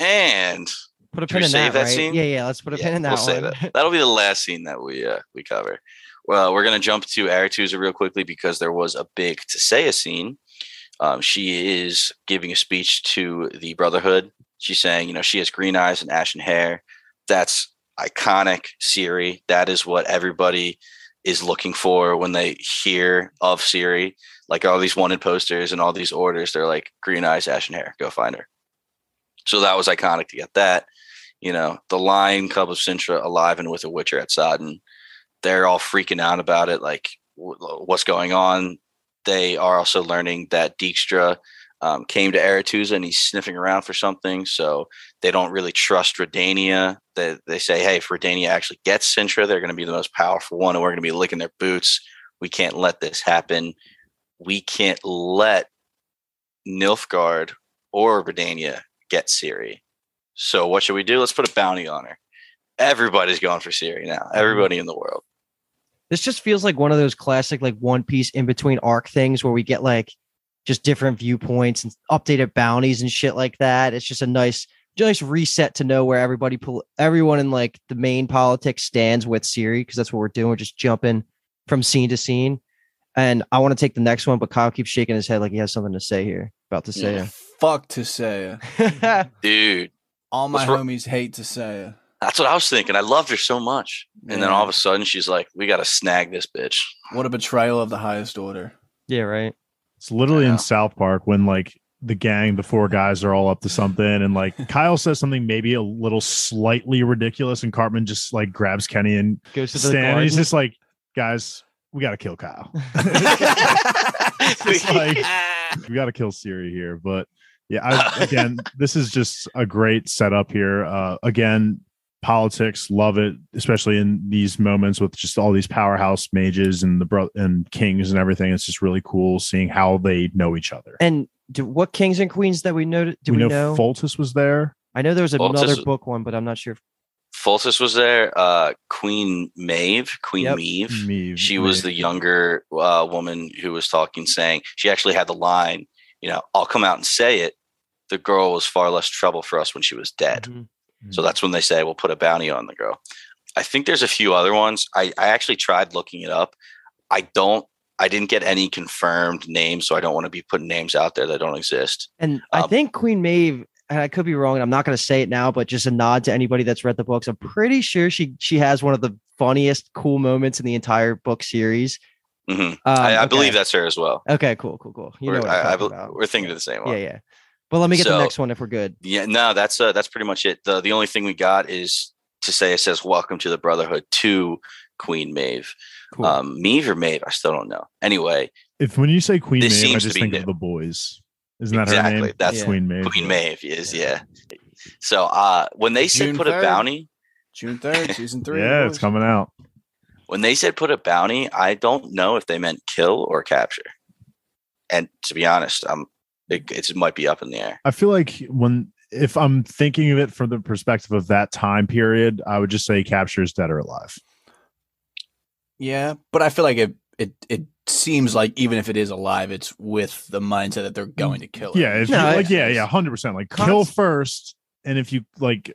And
Put a pin in
save
that,
that
right?
scene?
Yeah, yeah. Let's put a
Yeah,
pin in that
we'll say
one.
that. That'll be the last scene that we uh, we cover. Well, we're gonna jump to Aretuza real quickly because there was a big Tissaia scene. Um, she is giving a speech to the Brotherhood. She's saying, you know, she has green eyes and ashen hair. That's iconic Ciri. That is what everybody is looking for when they hear of Ciri. Like all these wanted posters and all these orders, they're like green eyes, ashen hair. Go find her. So that was iconic to get that you know, the Lion Cub of Cintra alive and with a Witcher at Sodden. They're all freaking out about it, like w- what's going on. They are also learning that Dijkstra um, came to Aretuza and he's sniffing around for something. So they don't really trust Redania. They, they say, hey, if Redania actually gets Cintra, they're going to be the most powerful one and we're going to be licking their boots. We can't let this happen. We can't let Nilfgaard or Redania get Ciri. So what should we do? Let's put a bounty on her. Everybody's going for Ciri now. Everybody in the world.
this just feels like one of those classic like one piece in between arc things where we get like just different viewpoints and updated bounties and shit like that. It's just a nice nice reset to know where everybody pol- everyone in like the main politics stands with Ciri because that's what we're doing. We're just jumping from scene to scene. And I want to take the next one, but Kyle keeps shaking his head like he has something to say here about to say.
Fuck Tissaia.
Dude,
All my
What's wro-
homies hate Tissaia.
that's what I was thinking. I loved her so much. And then all of a sudden she's like, we got to snag this bitch.
What a betrayal of the highest order.
yeah, right.
It's literally
Yeah.
in South Park when like the gang, the four guys are all up to something, and like Kyle says something maybe a little slightly ridiculous, and Cartman just like grabs Kenny and
Goes to the
Stan, and he's just like, guys, we gotta kill Kyle. It's like- we gotta kill Ciri here. But yeah, I, again, this is just a great setup here. Uh, again, politics, love it, especially in these moments with just all these powerhouse mages and the bro- and kings and everything. It's just really cool seeing how they know each other.
and do, what kings and queens that we know? Do we,
know,
know?
Foltest was there.
I know there was
Well,
another
this-
book one, but I'm not sure. If,
Foltest was there. Uh, Queen Maeve, Queen
Yep.
Maeve.
Me,
She was the younger uh, woman who was talking, saying she actually had the line, you know, I'll come out and say it. The girl was far less trouble for us when she was dead. So that's when they say we'll put a bounty on the girl. I think there's a few other ones. I, I actually tried looking it up. I don't I didn't get any confirmed names, so I don't want to be putting names out there that don't exist.
And I
Um,
think Queen Maeve, and I could be wrong, and I'm not going to say it now, but just a nod to anybody that's read the books. I'm pretty sure she she has one of the funniest, cool moments in the entire book series.
hmm
Um,
I, I
okay.
believe that's her as well.
Okay, cool, cool, cool. You
We're,
what I'm
I, I,
talking
be-
about.
we're thinking of the same one.
Yeah, yeah. But let me get
So-
the next one if we're good.
Yeah, no, that's uh, that's pretty much it. the The only thing we got is to say it says "Welcome to the Brotherhood" to Queen Maeve.
Cool.
Um, Maeve or Maeve, I still don't know. Anyway,
If when you say Queen
This
Maeve, I
seems to
just
be
think
new.
of the boys. Isn't that her
Exactly,
name?
that's-
Yeah.
Queen Maeve.
Queen. Maeve is yeah. So uh, when they said
June
put a bounty,
June 3rd, season three.
Yeah, it's coming out.
when they said put a bounty, I don't know if they meant kill or capture. And to be honest, um, it, it might be up in the air.
I feel like when if I'm thinking of it from the perspective of that time period, I would just say captures dead or alive.
Yeah, but I feel like it it it seems like even if it is alive, it's with the mindset that they're going to kill it.
Yeah, if
No,
you,
I-
like yeah, yeah, hundred percent. Like
Cons-
kill first, and if you like,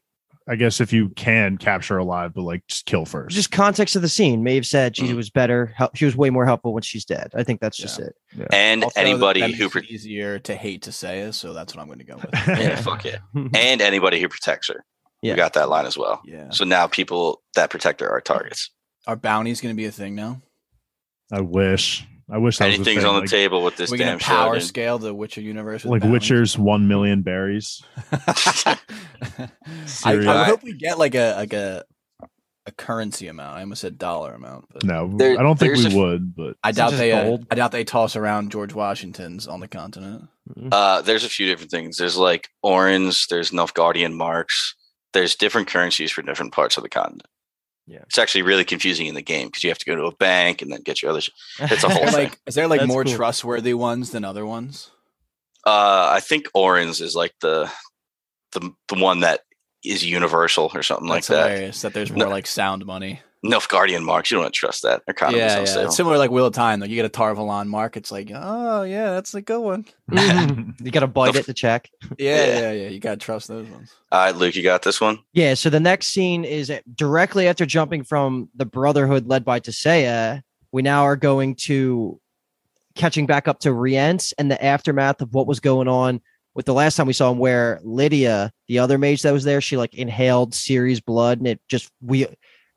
I guess if you can capture her alive, but like just kill first.
Just context of the scene. Maeve said she
Mhm.
was better. hel- She was way more helpful when she's dead. I think that's just
Yeah.
it.
And
Also,
anybody
that
who
makes
pro-
easier to hate to say it, so that's what I'm going to go with.
yeah, fuck yeah, and anybody who protects her.
Yeah.
We got that line as well.
Yeah,
So now people that protect her are targets.
our bounties going to be a thing now.
I wish. I wish that was
Anything's on the
like,
table with this
We're
damn
going power
show.
scale the Witcher universe.
like
bounties.
Witcher's one million berries.
I,
Serious.
I hope we get like a like a a currency amount. I almost said dollar amount, but
No,
There-
I don't think we
a-
would, but
I doubt they. Uh. I doubt they toss around George Washington's on the continent.
Uh, there's a few different things. There's like orange. There's Nilfgaardian marks. There's different currencies for different parts of the continent.
Yeah.
It's actually really confusing in the game because you have to go to a bank and then get your other. Sh- It's a whole
there
thing.
like is there like
That's
more
cool.
trustworthy ones than other ones?
Uh, I think Orin's is like the the the one that is universal or something
That's
like that.
hilarious that there's more like sound money.
Nilfgaardian marks, you don't want to trust that. They're
yeah,
of
yeah.
unstable.
It's similar like Wheel of Time though. You get a Tar Valon mark, it's like, oh yeah, that's a good one.
you got to bite it to check.
Yeah,
Yeah.
yeah, yeah. You gotta trust those ones.
All right, Luke, you got this one.
Yeah. So the next scene is directly after jumping from the Brotherhood led by Tissaia. We now are going to catching back up to Rience and the aftermath of what was going on with the last time we saw him, where Lydia, the other mage that was there, she like inhaled Ciri's blood, and it just we.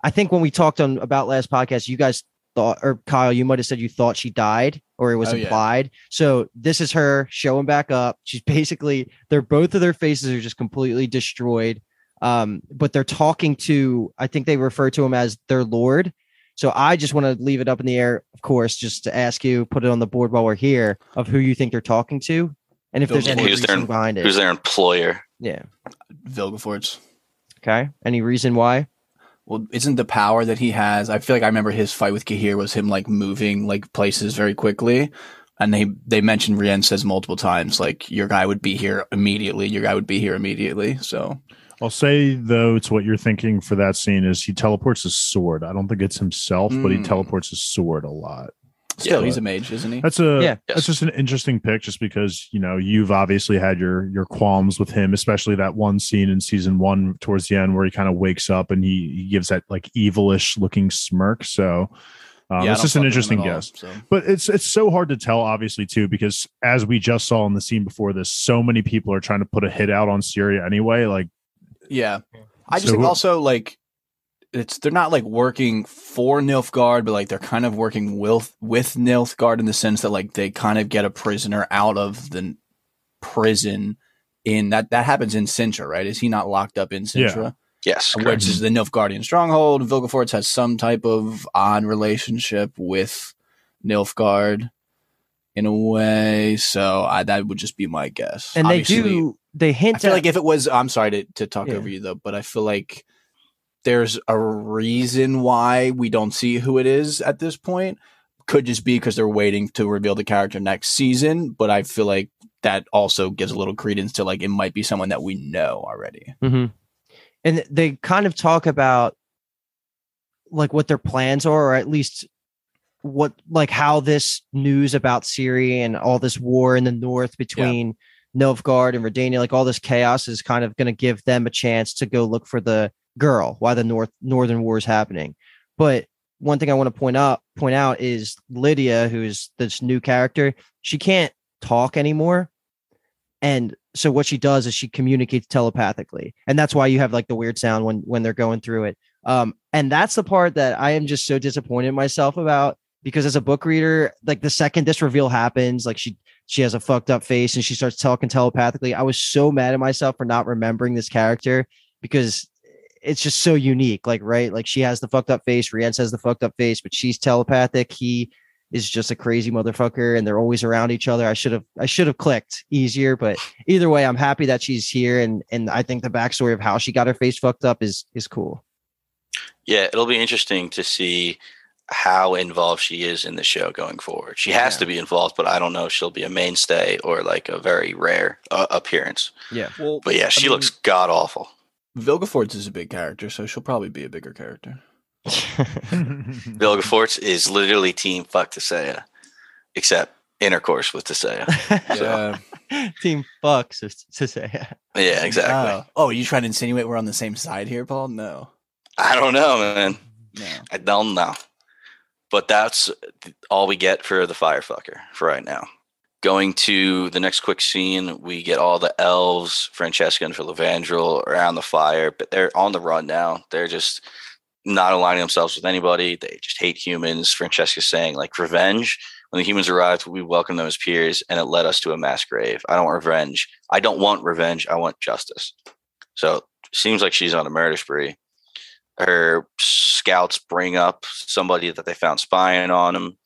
I think when we talked on about last podcast, you guys thought, or Kyle, you might have said you thought she died, or it was
Oh, yeah.
implied. So this is her showing back up. She's basically they're both of their faces are just completely destroyed. Um, but they're talking to, I think they refer to him as their lord. So I just want to leave it up in the air, of course, just to ask you, put it on the board while we're here, of who you think they're talking to, and if there's any
Who's their-
reason behind it.
Who's their employer?
Yeah.
Vilgefortz.
Okay. Any reason why?
Well, isn't the power that he has? I feel like I remember his fight with Cahir was him like moving like places very quickly. And they they mentioned Rien says multiple times like your guy would be here immediately. Your guy would be here immediately. So
I'll say though, it's what you're thinking for that scene is he teleports his sword. I don't think it's himself, but he
Mm.
teleports his sword a lot.
Still,
Yeah.
he's a mage, isn't he?
That's a
Yeah.
that's
Yes.
just an interesting pick, just because you know you've obviously had your your qualms with him, especially that one scene in season one towards the end where he kind of wakes up and he, he gives that like evilish looking smirk. So um,
Yeah,
it's just an
fuck with him
interesting
all,
guess.
so.
But it's it's so hard to tell, obviously, too, because as we just saw in the scene before this, so many people are trying to put a hit out on Syria anyway. Like,
Yeah. I just
So
think
who-
also like it's they're not like working for Nilfgaard, but like they're kind of working with with Nilfgaard in the sense that like they kind of get a prisoner out of the prison in that that happens in Cintra, right? Is he not locked up in
Yeah.
Cintra?
Yes,
uh,
Which
is the Nilfgaardian stronghold. and Vilgefortz has some type of odd relationship with Nilfgaard in a way. So I, that would just be my guess.
And
Obviously,
they do they
I
hint
feel
at
like if it was, I'm sorry to, to talk
Yeah.
over you though, but I feel like there's a reason why we don't see who it is at this point. Could just be because they're waiting to reveal the character next season, but I feel like that also gives a little credence to like it might be someone that we know already.
Mhm. And they kind of talk about like what their plans are, or at least what like how this news about Syria and all this war in the north between Nilfgaard and Redania, like all this chaos is kind of going to give them a chance to go look for the girl while the north northern war is happening. But one thing I want to point out point out is Lydia, who's this new character, she can't talk anymore. And so what she does is she communicates telepathically. And that's why you have like the weird sound when when they're going through it. Um, and that's the part that I am just so disappointed myself about because as a book reader, like the second this reveal happens, like she she has a fucked up face and she starts talking telepathically. I was so mad at myself for not remembering this character because it's just so unique. Like, right? Like she has the fucked up face, Rience has the fucked up face, but she's telepathic. He is just a crazy motherfucker and they're always around each other. I should have I should have clicked easier, but either way, I'm happy that she's here and and I think the backstory of how she got her face fucked up is is cool.
Yeah, it'll be interesting to see how involved she is in the show going forward. She has
Yeah.
to be involved, but I don't know if she'll be a mainstay or like a very rare uh, appearance.
Yeah.
Well,
But yeah, she looks god awful.
Vilgefortz is a big character, so she'll probably be a bigger character.
Vilgefortz is literally team fuck Tissaia, except intercourse with Tissaia.
Yeah,
Team fucks to say.
Yeah, exactly.
Oh, oh, you trying to insinuate we're on the same side here, Paul? No,
I don't know, man.
no.
I don't know. But that's all we get for the firefucker for right now. Going to the next quick scene, we get all the elves, Francesca and Filavandrel, around the fire, but they're on the run now. They're just not aligning themselves with anybody. They just hate humans. Francesca's saying, like, revenge. When the humans arrived, we welcomed them as peers, and it led us to a mass grave. I don't want revenge. I don't want revenge. I want justice. So seems like she's on a murder spree her scouts bring up somebody that they found spying on them.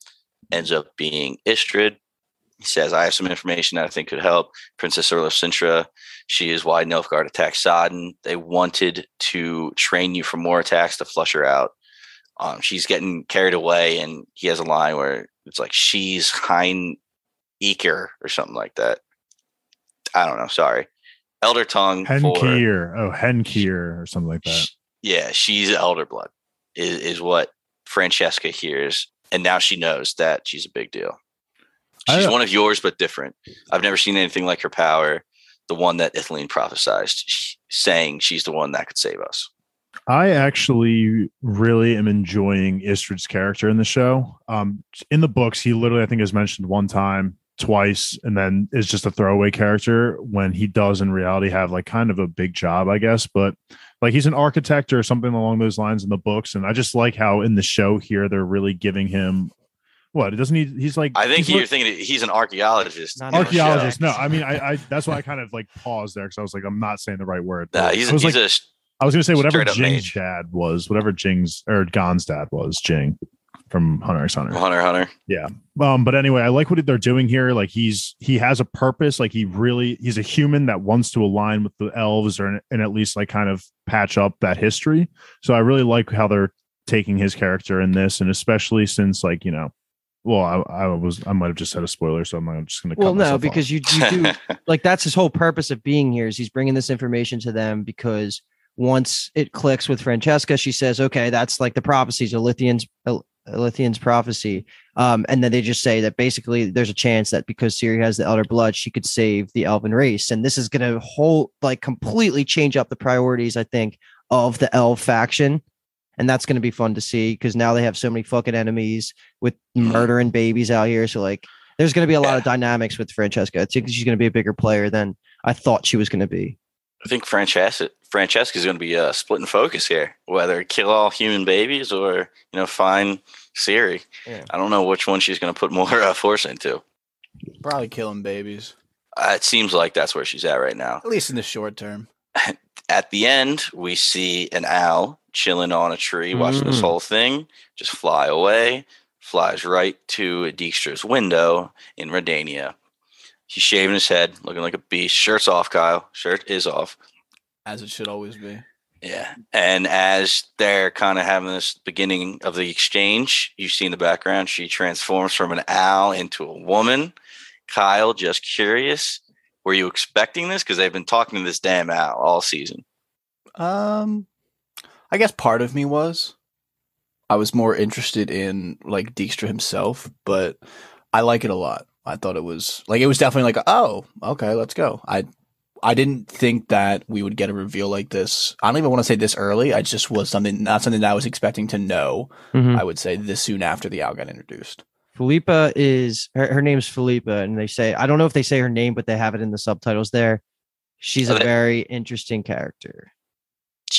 ends up being Istredd he says i have some information that i think could help princess Urla of Cintra she is why nilfgaard attacked sodden they wanted to train you for more attacks to flush her out um, she's getting carried away and he has a line where it's like she's Hen Ichaer or something like that I don't know. Sorry, Elder Tongue for
Hen Ichaer. Oh, Hen Ichaer or something like that.
sh- yeah, she's Elder Blood is is what Francesca hears, and now she knows that she's a big deal. She's one of yours, but different. I've never seen anything like her power. The one that Ithlinne prophesized, saying she's the one that could save us.
I actually really am enjoying Istredd's character in the show. Um, in the books, he literally, I think, is mentioned one time, twice, and then is just a throwaway character when he does in reality have like kind of a big job, I guess. But like he's an architect or something along those lines in the books. And I just like how in the show here, they're really giving him what? It doesn't he? He's like,
I think
he's
you're
lit-
thinking he's an archaeologist.
Not
in the show.
archaeologist. No, I mean, I, I, that's why I kind of like paused there because I was like, I'm not saying the right word.
Nah, he's,
I was
he's
like,
a
I was gonna say whatever Ging's
mage.
dad was, whatever Ging's or Gon's dad was, Ging from Hunter x Hunter.
hunter hunter. Yeah.
Um, but anyway, I like what they're doing here. Like he's he has a purpose. Like he really he's a human that wants to align with the elves or and at least like kind of patch up that history. So I really like how they're taking his character in this, and especially since like you know, well, I, I was I might have just said a spoiler, so I'm not just gonna. cut
Well, no, because you, you do like that's his whole purpose of being here is he's bringing this information to them because once it clicks with Francesca, she says, "Okay, that's like the prophecies, Lithian's Lithian's prophecy," um, and then they just say that basically there's a chance that because Ciri has the Elder Blood, she could save the Elven race, and this is going to whole like completely change up the priorities, I think, of the Elf faction. And that's going to be fun to see because now they have so many fucking enemies with murdering babies out here. So like, there's going to be a lot of dynamics with Francesca. I think she's going to be a bigger player than I thought she was going to be.
I think Francesca is going to be uh, splitting focus here, whether kill all human babies or you know find Ciri.
Yeah.
I don't know which one she's going to put more uh, force into.
Probably killing babies,
Uh, it seems like that's where she's at right now.
at least in the short term.
At the end, we see an owl chilling on a tree, watching this
Mm.
whole thing just fly away. Flies right to Dijkstra's window in Redania. He's shaving his head, looking like a beast. Shirt's off, Kyle. Shirt is off.
As it should always be.
Yeah. And as they're kind of having this beginning of the exchange, you see in the background, she transforms from an owl into a woman. Kyle, just curious, were you expecting this? Because they've been talking to this damn owl all season.
Um, I guess part of me was. I was more interested in like Dijkstra himself, but I like it a lot. I thought it was like it was definitely like, oh, okay, let's go. I I didn't think that we would get a reveal like this. I don't even want to say this early. I just was something not something that I was expecting to know. Mm-hmm. I would say this soon after the owl got introduced.
Philippa is her, her name's Philippa, and they say I don't know if they say her name, but they have it in the subtitles there. She's a very interesting character.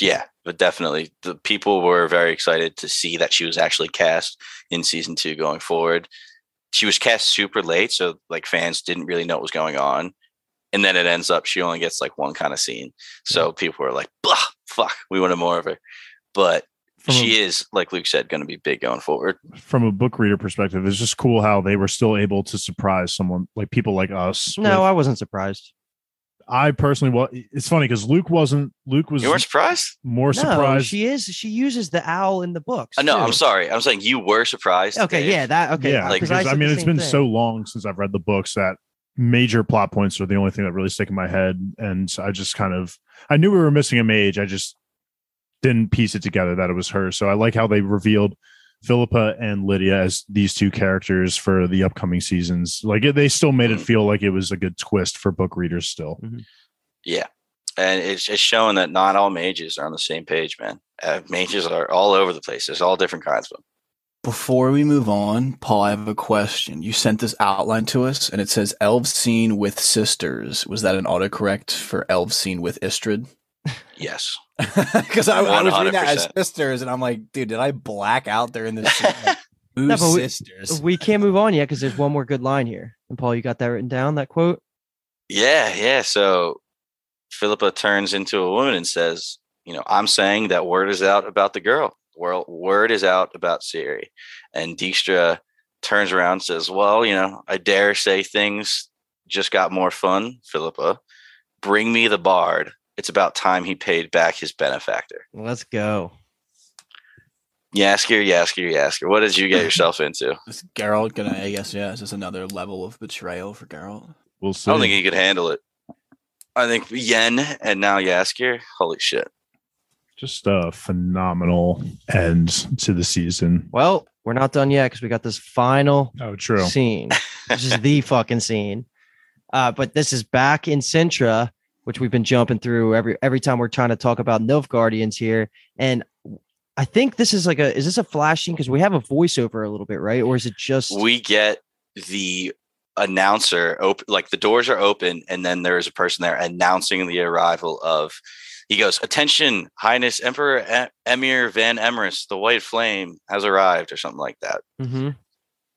Yeah, but definitely the people were very excited to see that she was actually cast in season two going forward. She was cast super late, so like fans didn't really know what was going on. And then it ends up she only gets like one kind of scene. So people were like, Blah, fuck, we wanted more of her. But
From a-
she is, like Luke said, going to be big going forward.
from a book reader perspective, it's just cool how they were still able to surprise someone like people like us.
No,
with-
I wasn't surprised.
I personally, well, it's funny because Luke wasn't. Luke was
You weren't surprised?
more
No,
surprised.
she is. She uses the owl in the books.
Uh, no, I'm sorry. I'm saying you were surprised.
Okay,
Dave.
yeah, that okay.
yeah,
like,
because
I,
I, mean, it's been
thing.
so long since I've read the books that major plot points are the only thing that really stick in my head, and I just kind of I knew we were missing a mage. I just didn't piece it together that it was her. So I like how they revealed Philippa and Lydia as these two characters for the upcoming seasons. Like they still made it
Mhm.
feel like it was a good twist for book readers. Still,
Yeah. And it's, it's showing that not all mages are on the same page, man. Uh, mages are all over the place. There's all different kinds of them.
Before we move on, Paul, I have a question. You sent this outline to us, and it says "elves seen with sisters." Was that an autocorrect for "elves seen with Istredd"?
Yes.
Because I, I was reading that as sisters, and I'm like, dude, did I black out there in this? Like,
No, but we-
sisters?
We can't move on yet because there's one more good line here. And Paul, you got that written down? That quote?
Yeah, yeah. So Philippa turns into a woman and says, you know, I'm saying that word is out about the girl. Word, word is out about Ciri. And Dijkstra turns around and says, well, you know, I dare say things just got more fun, Philippa. Bring me the bard. It's about time he paid back his benefactor.
Let's go.
Jaskier, Jaskier, Jaskier. What did you get yourself into?
Is Geralt gonna? I guess yeah. Is this another level of betrayal for Geralt?
we'll see.
I don't think he could handle it. I think Yen and now Jaskier. Holy shit.
Just a phenomenal end to the season.
Well, we're not done yet because we got this final
Oh, true.
scene. This is the fucking scene. Uh, but this is back in Cintra, which we've been jumping through every every time we're trying to talk about Nilfgaardians here. And I think this is like a is this a flashing? Because we have a voiceover a little bit, right? Or is it just
We get the announcer open like the doors are open and then there is a person there announcing the arrival of he goes attention highness emperor e- Emhyr var Emreis the white flame has arrived or something like that
mm-hmm.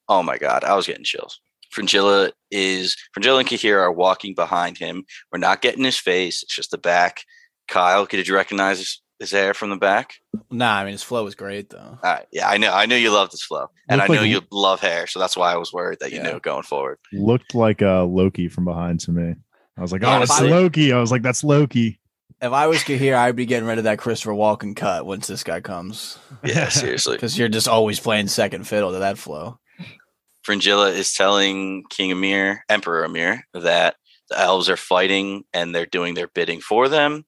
oh my god i was getting chills Fringilla is Fringilla and Cahir are walking behind him. We're not getting his face; it's just the back. Kyle, did you recognize his, his hair from the back?
Nah, I mean his flow was great though.
All right, yeah, I know, I knew you loved his flow, and I
Looked
know
like-
you love hair, so that's why I was worried that you
Yeah.
knew going forward.
Looked like uh, Loki from behind to me. I was like, oh, it's Loki. I was like, that's Loki.
If I was Cahir, I'd be getting rid of that Christopher Walken cut once this guy comes,
Yeah, seriously.
because you're just always playing second fiddle to that flow.
Fringilla is telling King Emhyr, Emperor Emhyr, that the elves are fighting and they're doing their bidding for them.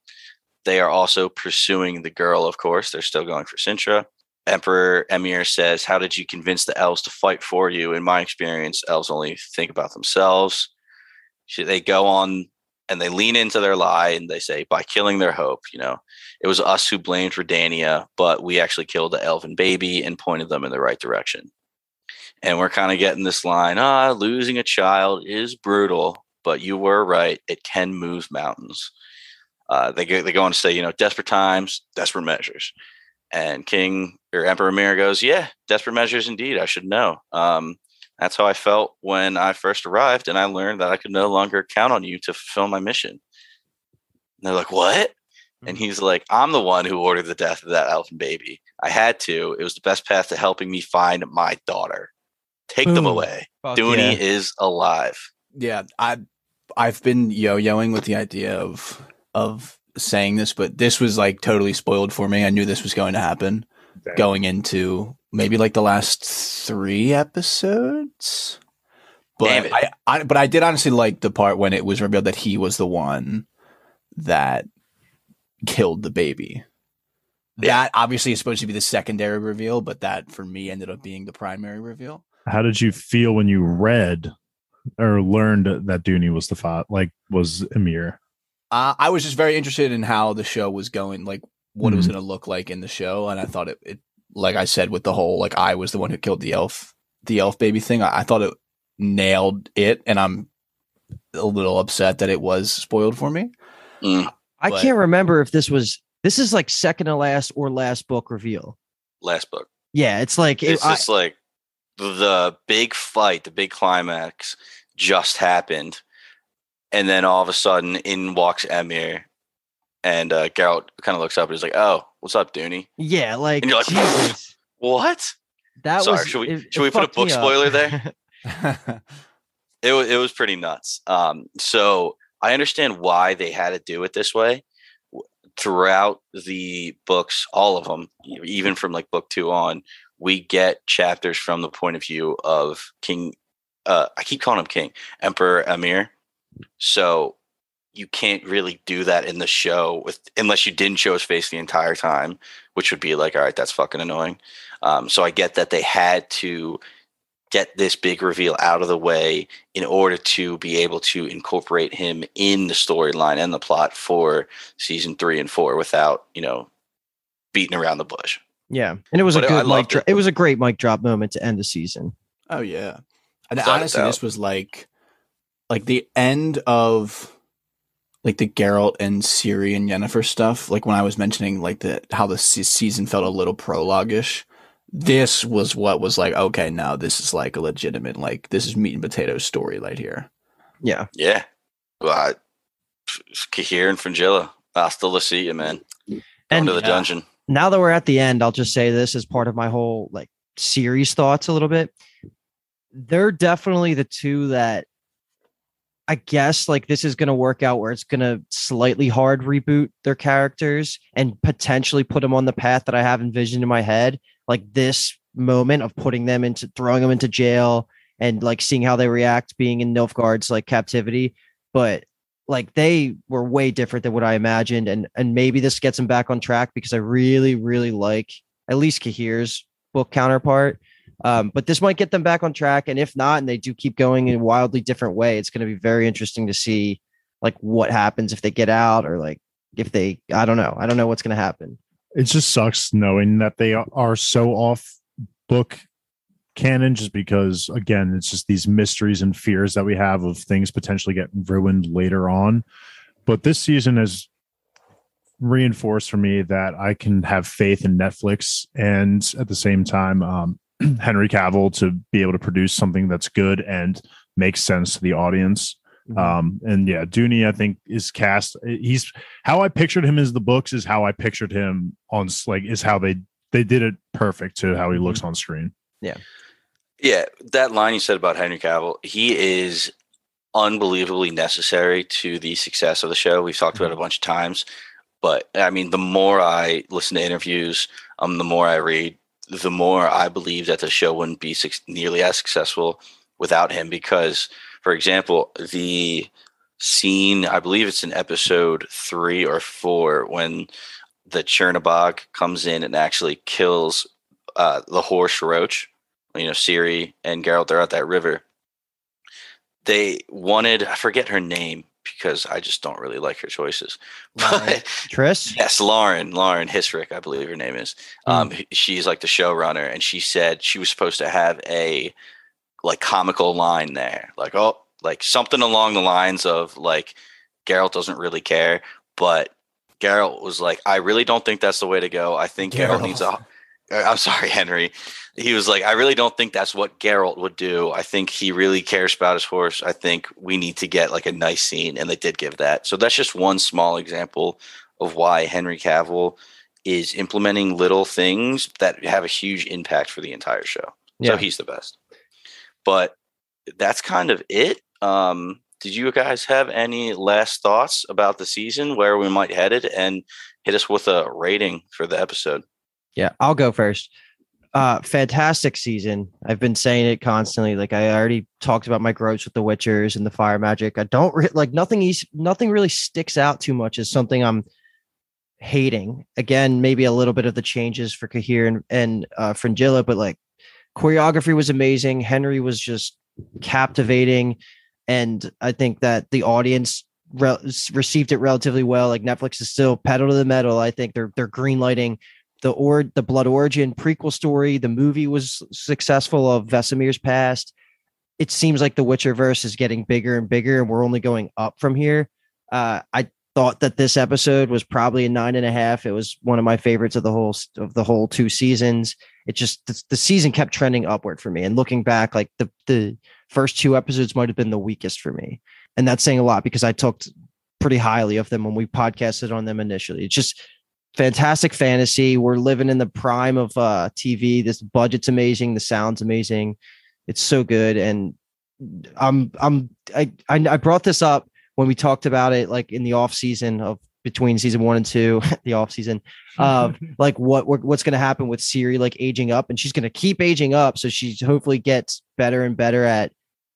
They are also pursuing the girl, of course. They're still going for Cintra. Emperor Emhyr says, How did you convince the elves to fight for you? In my experience, elves only think about themselves. They go on and they lean into their lie and they say, By killing their hope, you know, it was us who blamed Redania, but we actually killed the elven baby and pointed them in the right direction and we're kind of getting this line ah losing a child is brutal but you were right it can move mountains. Uh, they, go, they go on to say you know desperate times desperate measures. And king or emperor Emhyr goes yeah desperate measures indeed i should know. Um, that's how i felt when i first arrived and i learned that i could no longer count on you to fulfill my mission. And they're like what? And he's like i'm the one who ordered the death of that elfin baby. I had to. It was the best path to helping me find my daughter take them away.
Fuck
Duny
yeah.
is alive.
Yeah, I I've been yo-yoing with the idea of of saying this, but this was like totally spoiled for me. I knew this was going to happen going into maybe like the last three episodes. But. I, I but I did honestly like the part when it was revealed that he was the one that killed the baby.
Yeah.
That obviously is supposed to be the secondary reveal, but that for me ended up being the primary reveal.
How did you feel when you read or learned that Duny was the fa- like was Emhyr?
Uh, I was just very interested in how the show was going, like what it was
Mhm.
going to look like in the show, and I thought it, it, like I said, with the whole like I was the one who killed the elf, the elf baby thing. I, I thought it nailed it, and I'm a little upset that it was spoiled for me.
Mm,
I
but-
can't remember if this was this is like second to last or last book reveal.
last book.
Yeah, it's like it,
It's
I-
just like the big fight, the big climax just happened. And then all of a sudden in walks Emhyr and uh, Geralt kind of looks up and is like, Oh, what's up, Duny?
yeah, like,
And you're like,
Jesus,
What?
that
Sorry,
was.
should we-
it-
should
it
we put a book spoiler there? it was it was pretty nuts. Um, so I understand why they had to do it this way. Throughout the books, all of them, even from like book two on, we get chapters from the point of view of King. Uh, I keep calling him King Emperor Emhyr. So you can't really do that in the show with unless you didn't show his face the entire time, which would be like, all right, that's fucking annoying. Um, so I get that they had to get this big reveal out of the way in order to be able to incorporate him in the storyline and the plot for season three and four without you know beating around the bush.
Yeah, and it was
But
a
I
good mic.
loved
Dro-
it.
it was a great mic drop moment to end the season.
Oh yeah, and
Without
honestly, this was like, like the end of, like the Geralt and Ciri and Yennefer stuff. Like when I was mentioning like the how the se- season felt a little prologue-ish. This was what was like. Okay, now this is like a legitimate like this is meat and potatoes story right here.
Yeah,
Yeah, well, I, Cahir and Fringilla, hasta la see you, man. Going
And-
to the
Yeah.
dungeon.
Now that we're at the end, I'll just say this as part of my whole like series thoughts a little bit. They're definitely the two that I guess like this is going to work out where it's going to slightly hard reboot their characters and potentially put them on the path that I have envisioned in my head. Like this moment of putting them into throwing them into jail and like seeing how they react being in Nilfgaard's like captivity. But like they were way different than what I imagined, and and maybe this gets them back on track because I really really like at least Cahir's book counterpart. Um, but this might get them back on track, and if not, and they do keep going in a wildly different way, it's going to be very interesting to see like what happens if they get out or like if they I don't know I don't know what's going to happen.
It just sucks knowing that they are so off book canon just because again it's just these mysteries and fears that we have of things potentially getting ruined later on but this season has reinforced for me that i can have faith in netflix and at the same time um, henry cavill to be able to produce something that's good and makes sense to the audience mm-hmm. um, and yeah Duny i think is cast he's how i pictured him as the books is how i pictured him on like is how they they did it perfect to how he looks mm-hmm. on screen
yeah
yeah, that line you said about Henry Cavill, he is unbelievably necessary to the success of the show. We've talked about it a mm-hmm. bunch of times, but I mean, the more I listen to interviews, um, the more I read, the more I believe that the show wouldn't be su- nearly as successful without him. Because, for example, the scene, I believe it's in episode three or four, when the Chernabog comes in and actually kills uh, the horse roach you know, Ciri and Geralt, they're at that river. They wanted, I forget her name because I just don't really like her choices.
But Tris?
Yes, Lauren, Lauren Hissrich, I believe her name is. Mm. Um, she's like the showrunner, and she said she was supposed to have a like comical line there, like oh, like something along the lines of like Geralt doesn't really care, but Geralt was like, I really don't think that's the way to go. I think Geralt, Geralt needs a. I'm sorry, Henry he was like, I really don't think that's what Geralt would do. I think he really cares about his horse. I think we need to get like a nice scene, and they did give that. So that's just one small example of why Henry Cavill is implementing little things that have a huge impact for the entire show. Yeah. So he's the best. But that's kind of it. Um, did you guys have any last thoughts about the season, where we might head it, and hit us with a rating for the episode?
Yeah, I'll go first. Uh fantastic season. I've been saying it constantly like i already talked about my growth with the witchers and the fire magic. I don't re- like nothing easy, nothing really sticks out too much as something i'm hating. Again maybe a little bit of the changes for Cahir and, and uh fringilla but like choreography was amazing. Henry was just captivating and i think that the audience re- received it relatively well. Like netflix is still pedal to the metal. I think they're they're green lighting the or the blood origin prequel story the movie was successful of vesemir's past. It seems like the witcher verse is getting bigger and bigger and we're only going up from here. Uh, i thought that this episode was probably a nine and a half. It was one of my favorites of the whole of the whole two seasons. It just the, the season kept trending upward for me and looking back like the the first two episodes might have been the weakest for me. And that's saying a lot because i talked pretty highly of them when we podcasted on them initially. It's just fantastic fantasy. We're living in the prime of uh, TV. This budget's amazing. The sound's amazing. It's so good. And I'm I'm I I brought this up when we talked about it like in the off season of between season one and two, the off season of like what what's going to happen with Ciri like aging up, and she's going to keep aging up, so she hopefully gets better and better at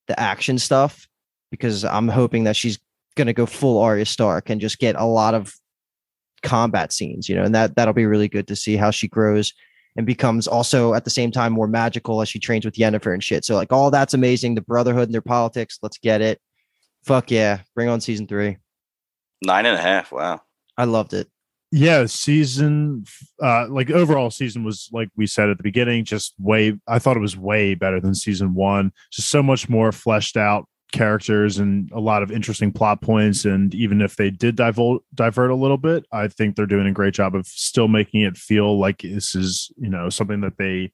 the action stuff. Because I'm hoping that she's going to go full Arya Stark and just get a lot of combat scenes, you know, and that that'll be really good to see how she grows and becomes also at the same time more magical as she trains with Yennefer and shit. So like all that's amazing. The Brotherhood and their politics, let's get it. Fuck yeah, bring on season three.
Nine and a half. Wow,
I loved it.
Yeah, season uh like overall season was like we said at the beginning, just way I thought it was way better than season one. Just so much more fleshed out, characters and a lot of interesting plot points. And even if they did divert divert a little bit, I think they're doing a great job of still making it feel like this is, you know, something that they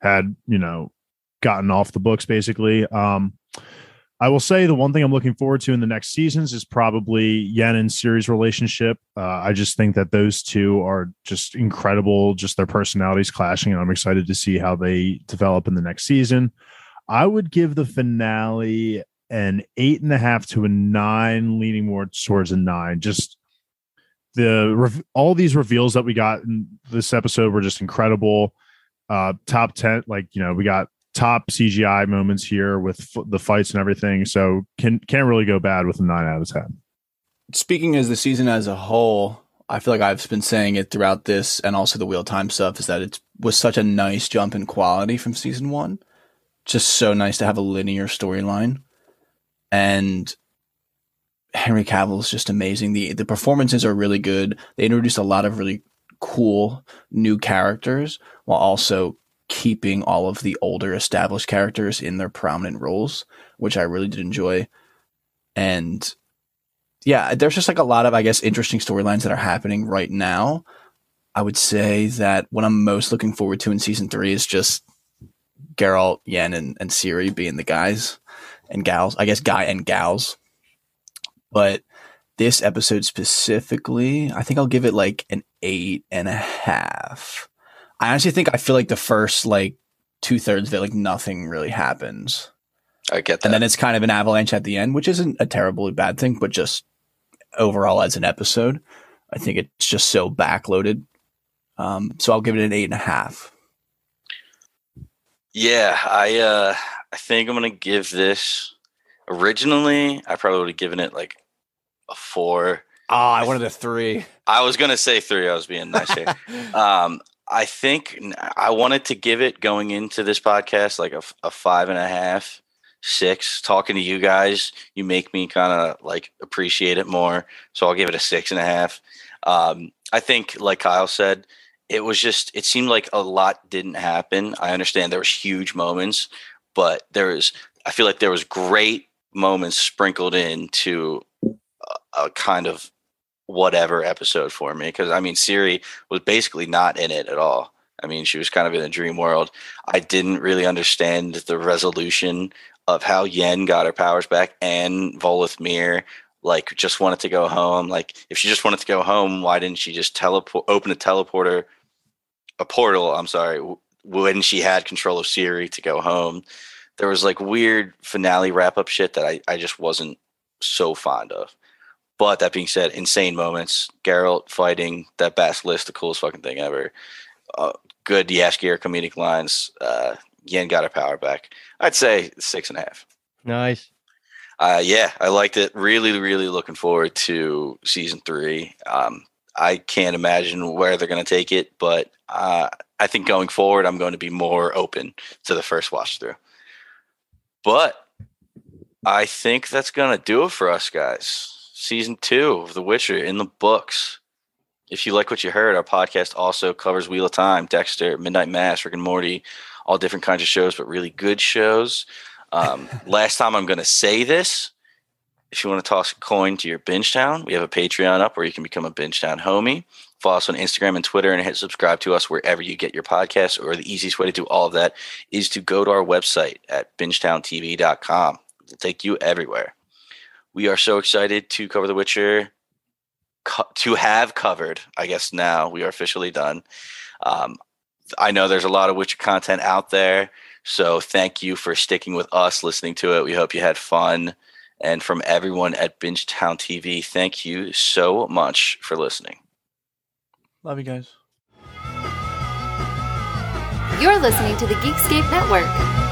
had, you know, gotten off the books basically. Um, I will say the one thing I'm looking forward to in the next seasons is probably Yen and Ciri's relationship. Uh, I just think that those two are just incredible, just their personalities clashing, and I'm excited to see how they develop in the next season. I would give the finale an eight and a half to a nine, leaning more towards a nine. Just the all these reveals that we got in this episode were just incredible. Uh, top ten, like you know, we got top CGI moments here with f- the fights and everything. So can can't really go bad with a nine out of ten.
speaking as the season as a whole, I feel like I've been saying it throughout this and also the wheel time stuff is that it was such a nice jump in quality from season one. Just so nice to have a linear storyline. And Henry Cavill is just amazing. The the performances are really good. They introduced a lot of really cool new characters while also keeping all of the older established characters in their prominent roles, which I really did enjoy. And yeah, there's just like a lot of, I guess, interesting storylines that are happening right now. I would say that what I'm most looking forward to in season three is just Geralt, Yen, and, and Ciri being the guys and gals. I guess guy and gals. But this episode specifically, I think I'll give it like an eight and a half. I honestly think I feel like the first like two thirds of it, like nothing really happens.
I get that.
And then it's kind of an avalanche at the end, which isn't a terribly bad thing, but just overall as an episode, I think it's just so backloaded. Um, so I'll give it an eight and a half.
Yeah, I uh I think I'm gonna give this originally I probably would have given it like a four.
Oh, I wanted a three.
I was gonna say three, I was being nice here. um I think I wanted to give it going into this podcast like a, a five and a half, six. Talking to you guys, you make me kind of like appreciate it more. So I'll give it a six and a half. Um, I think, like Kyle said, it was just it seemed like a lot didn't happen. I understand there was huge moments, but there is I feel like there was great moments sprinkled into a, a kind of whatever episode for me because I mean Ciri was basically not in it at all. I mean she was kind of in a dream world. I didn't really understand the resolution of how Yen got her powers back and Voleth Meir like just wanted to go home. Like if she just wanted to go home, why didn't she just teleport open a teleporter a portal, I'm sorry, when she had control of Ciri to go home? There was like weird finale wrap up shit that I, I just wasn't so fond of. But that being said, insane moments. Geralt fighting that basilisk, the coolest fucking thing ever. Uh, good Jaskier comedic lines. Uh, Yen got her power back. I'd say six and a half.
Nice.
Uh, yeah, I liked it. Really, really looking forward to season three. Um, I can't imagine where they're going to take it, but uh, I think going forward, I'm going to be more open to the first watch through. But I think that's going to do it for us, guys season two of The Witcher in the books. If you like what you heard, our podcast also covers Wheel of Time, Dexter, Midnight Mass, Rick and Morty, all different kinds of shows, but really good shows. Um, last time I'm going to say this. If you want to toss a coin to your Binge Town, we have a Patreon up where you can become a Binge Town homie. Follow us on Instagram and Twitter and hit subscribe to us wherever you get your podcasts. Or the easiest way to do all of that is to go to our website at bingetowntv.com. It'll take you everywhere. We are so excited to cover The Witcher, co- to have covered. I guess now we are officially done. Um, I know there's a lot of Witcher content out there, so thank you for sticking with us, listening to it. We hope you had fun. And from everyone at Bingetown TV, thank you so much for listening.
Love you guys.
You're listening to the Geekscape Network.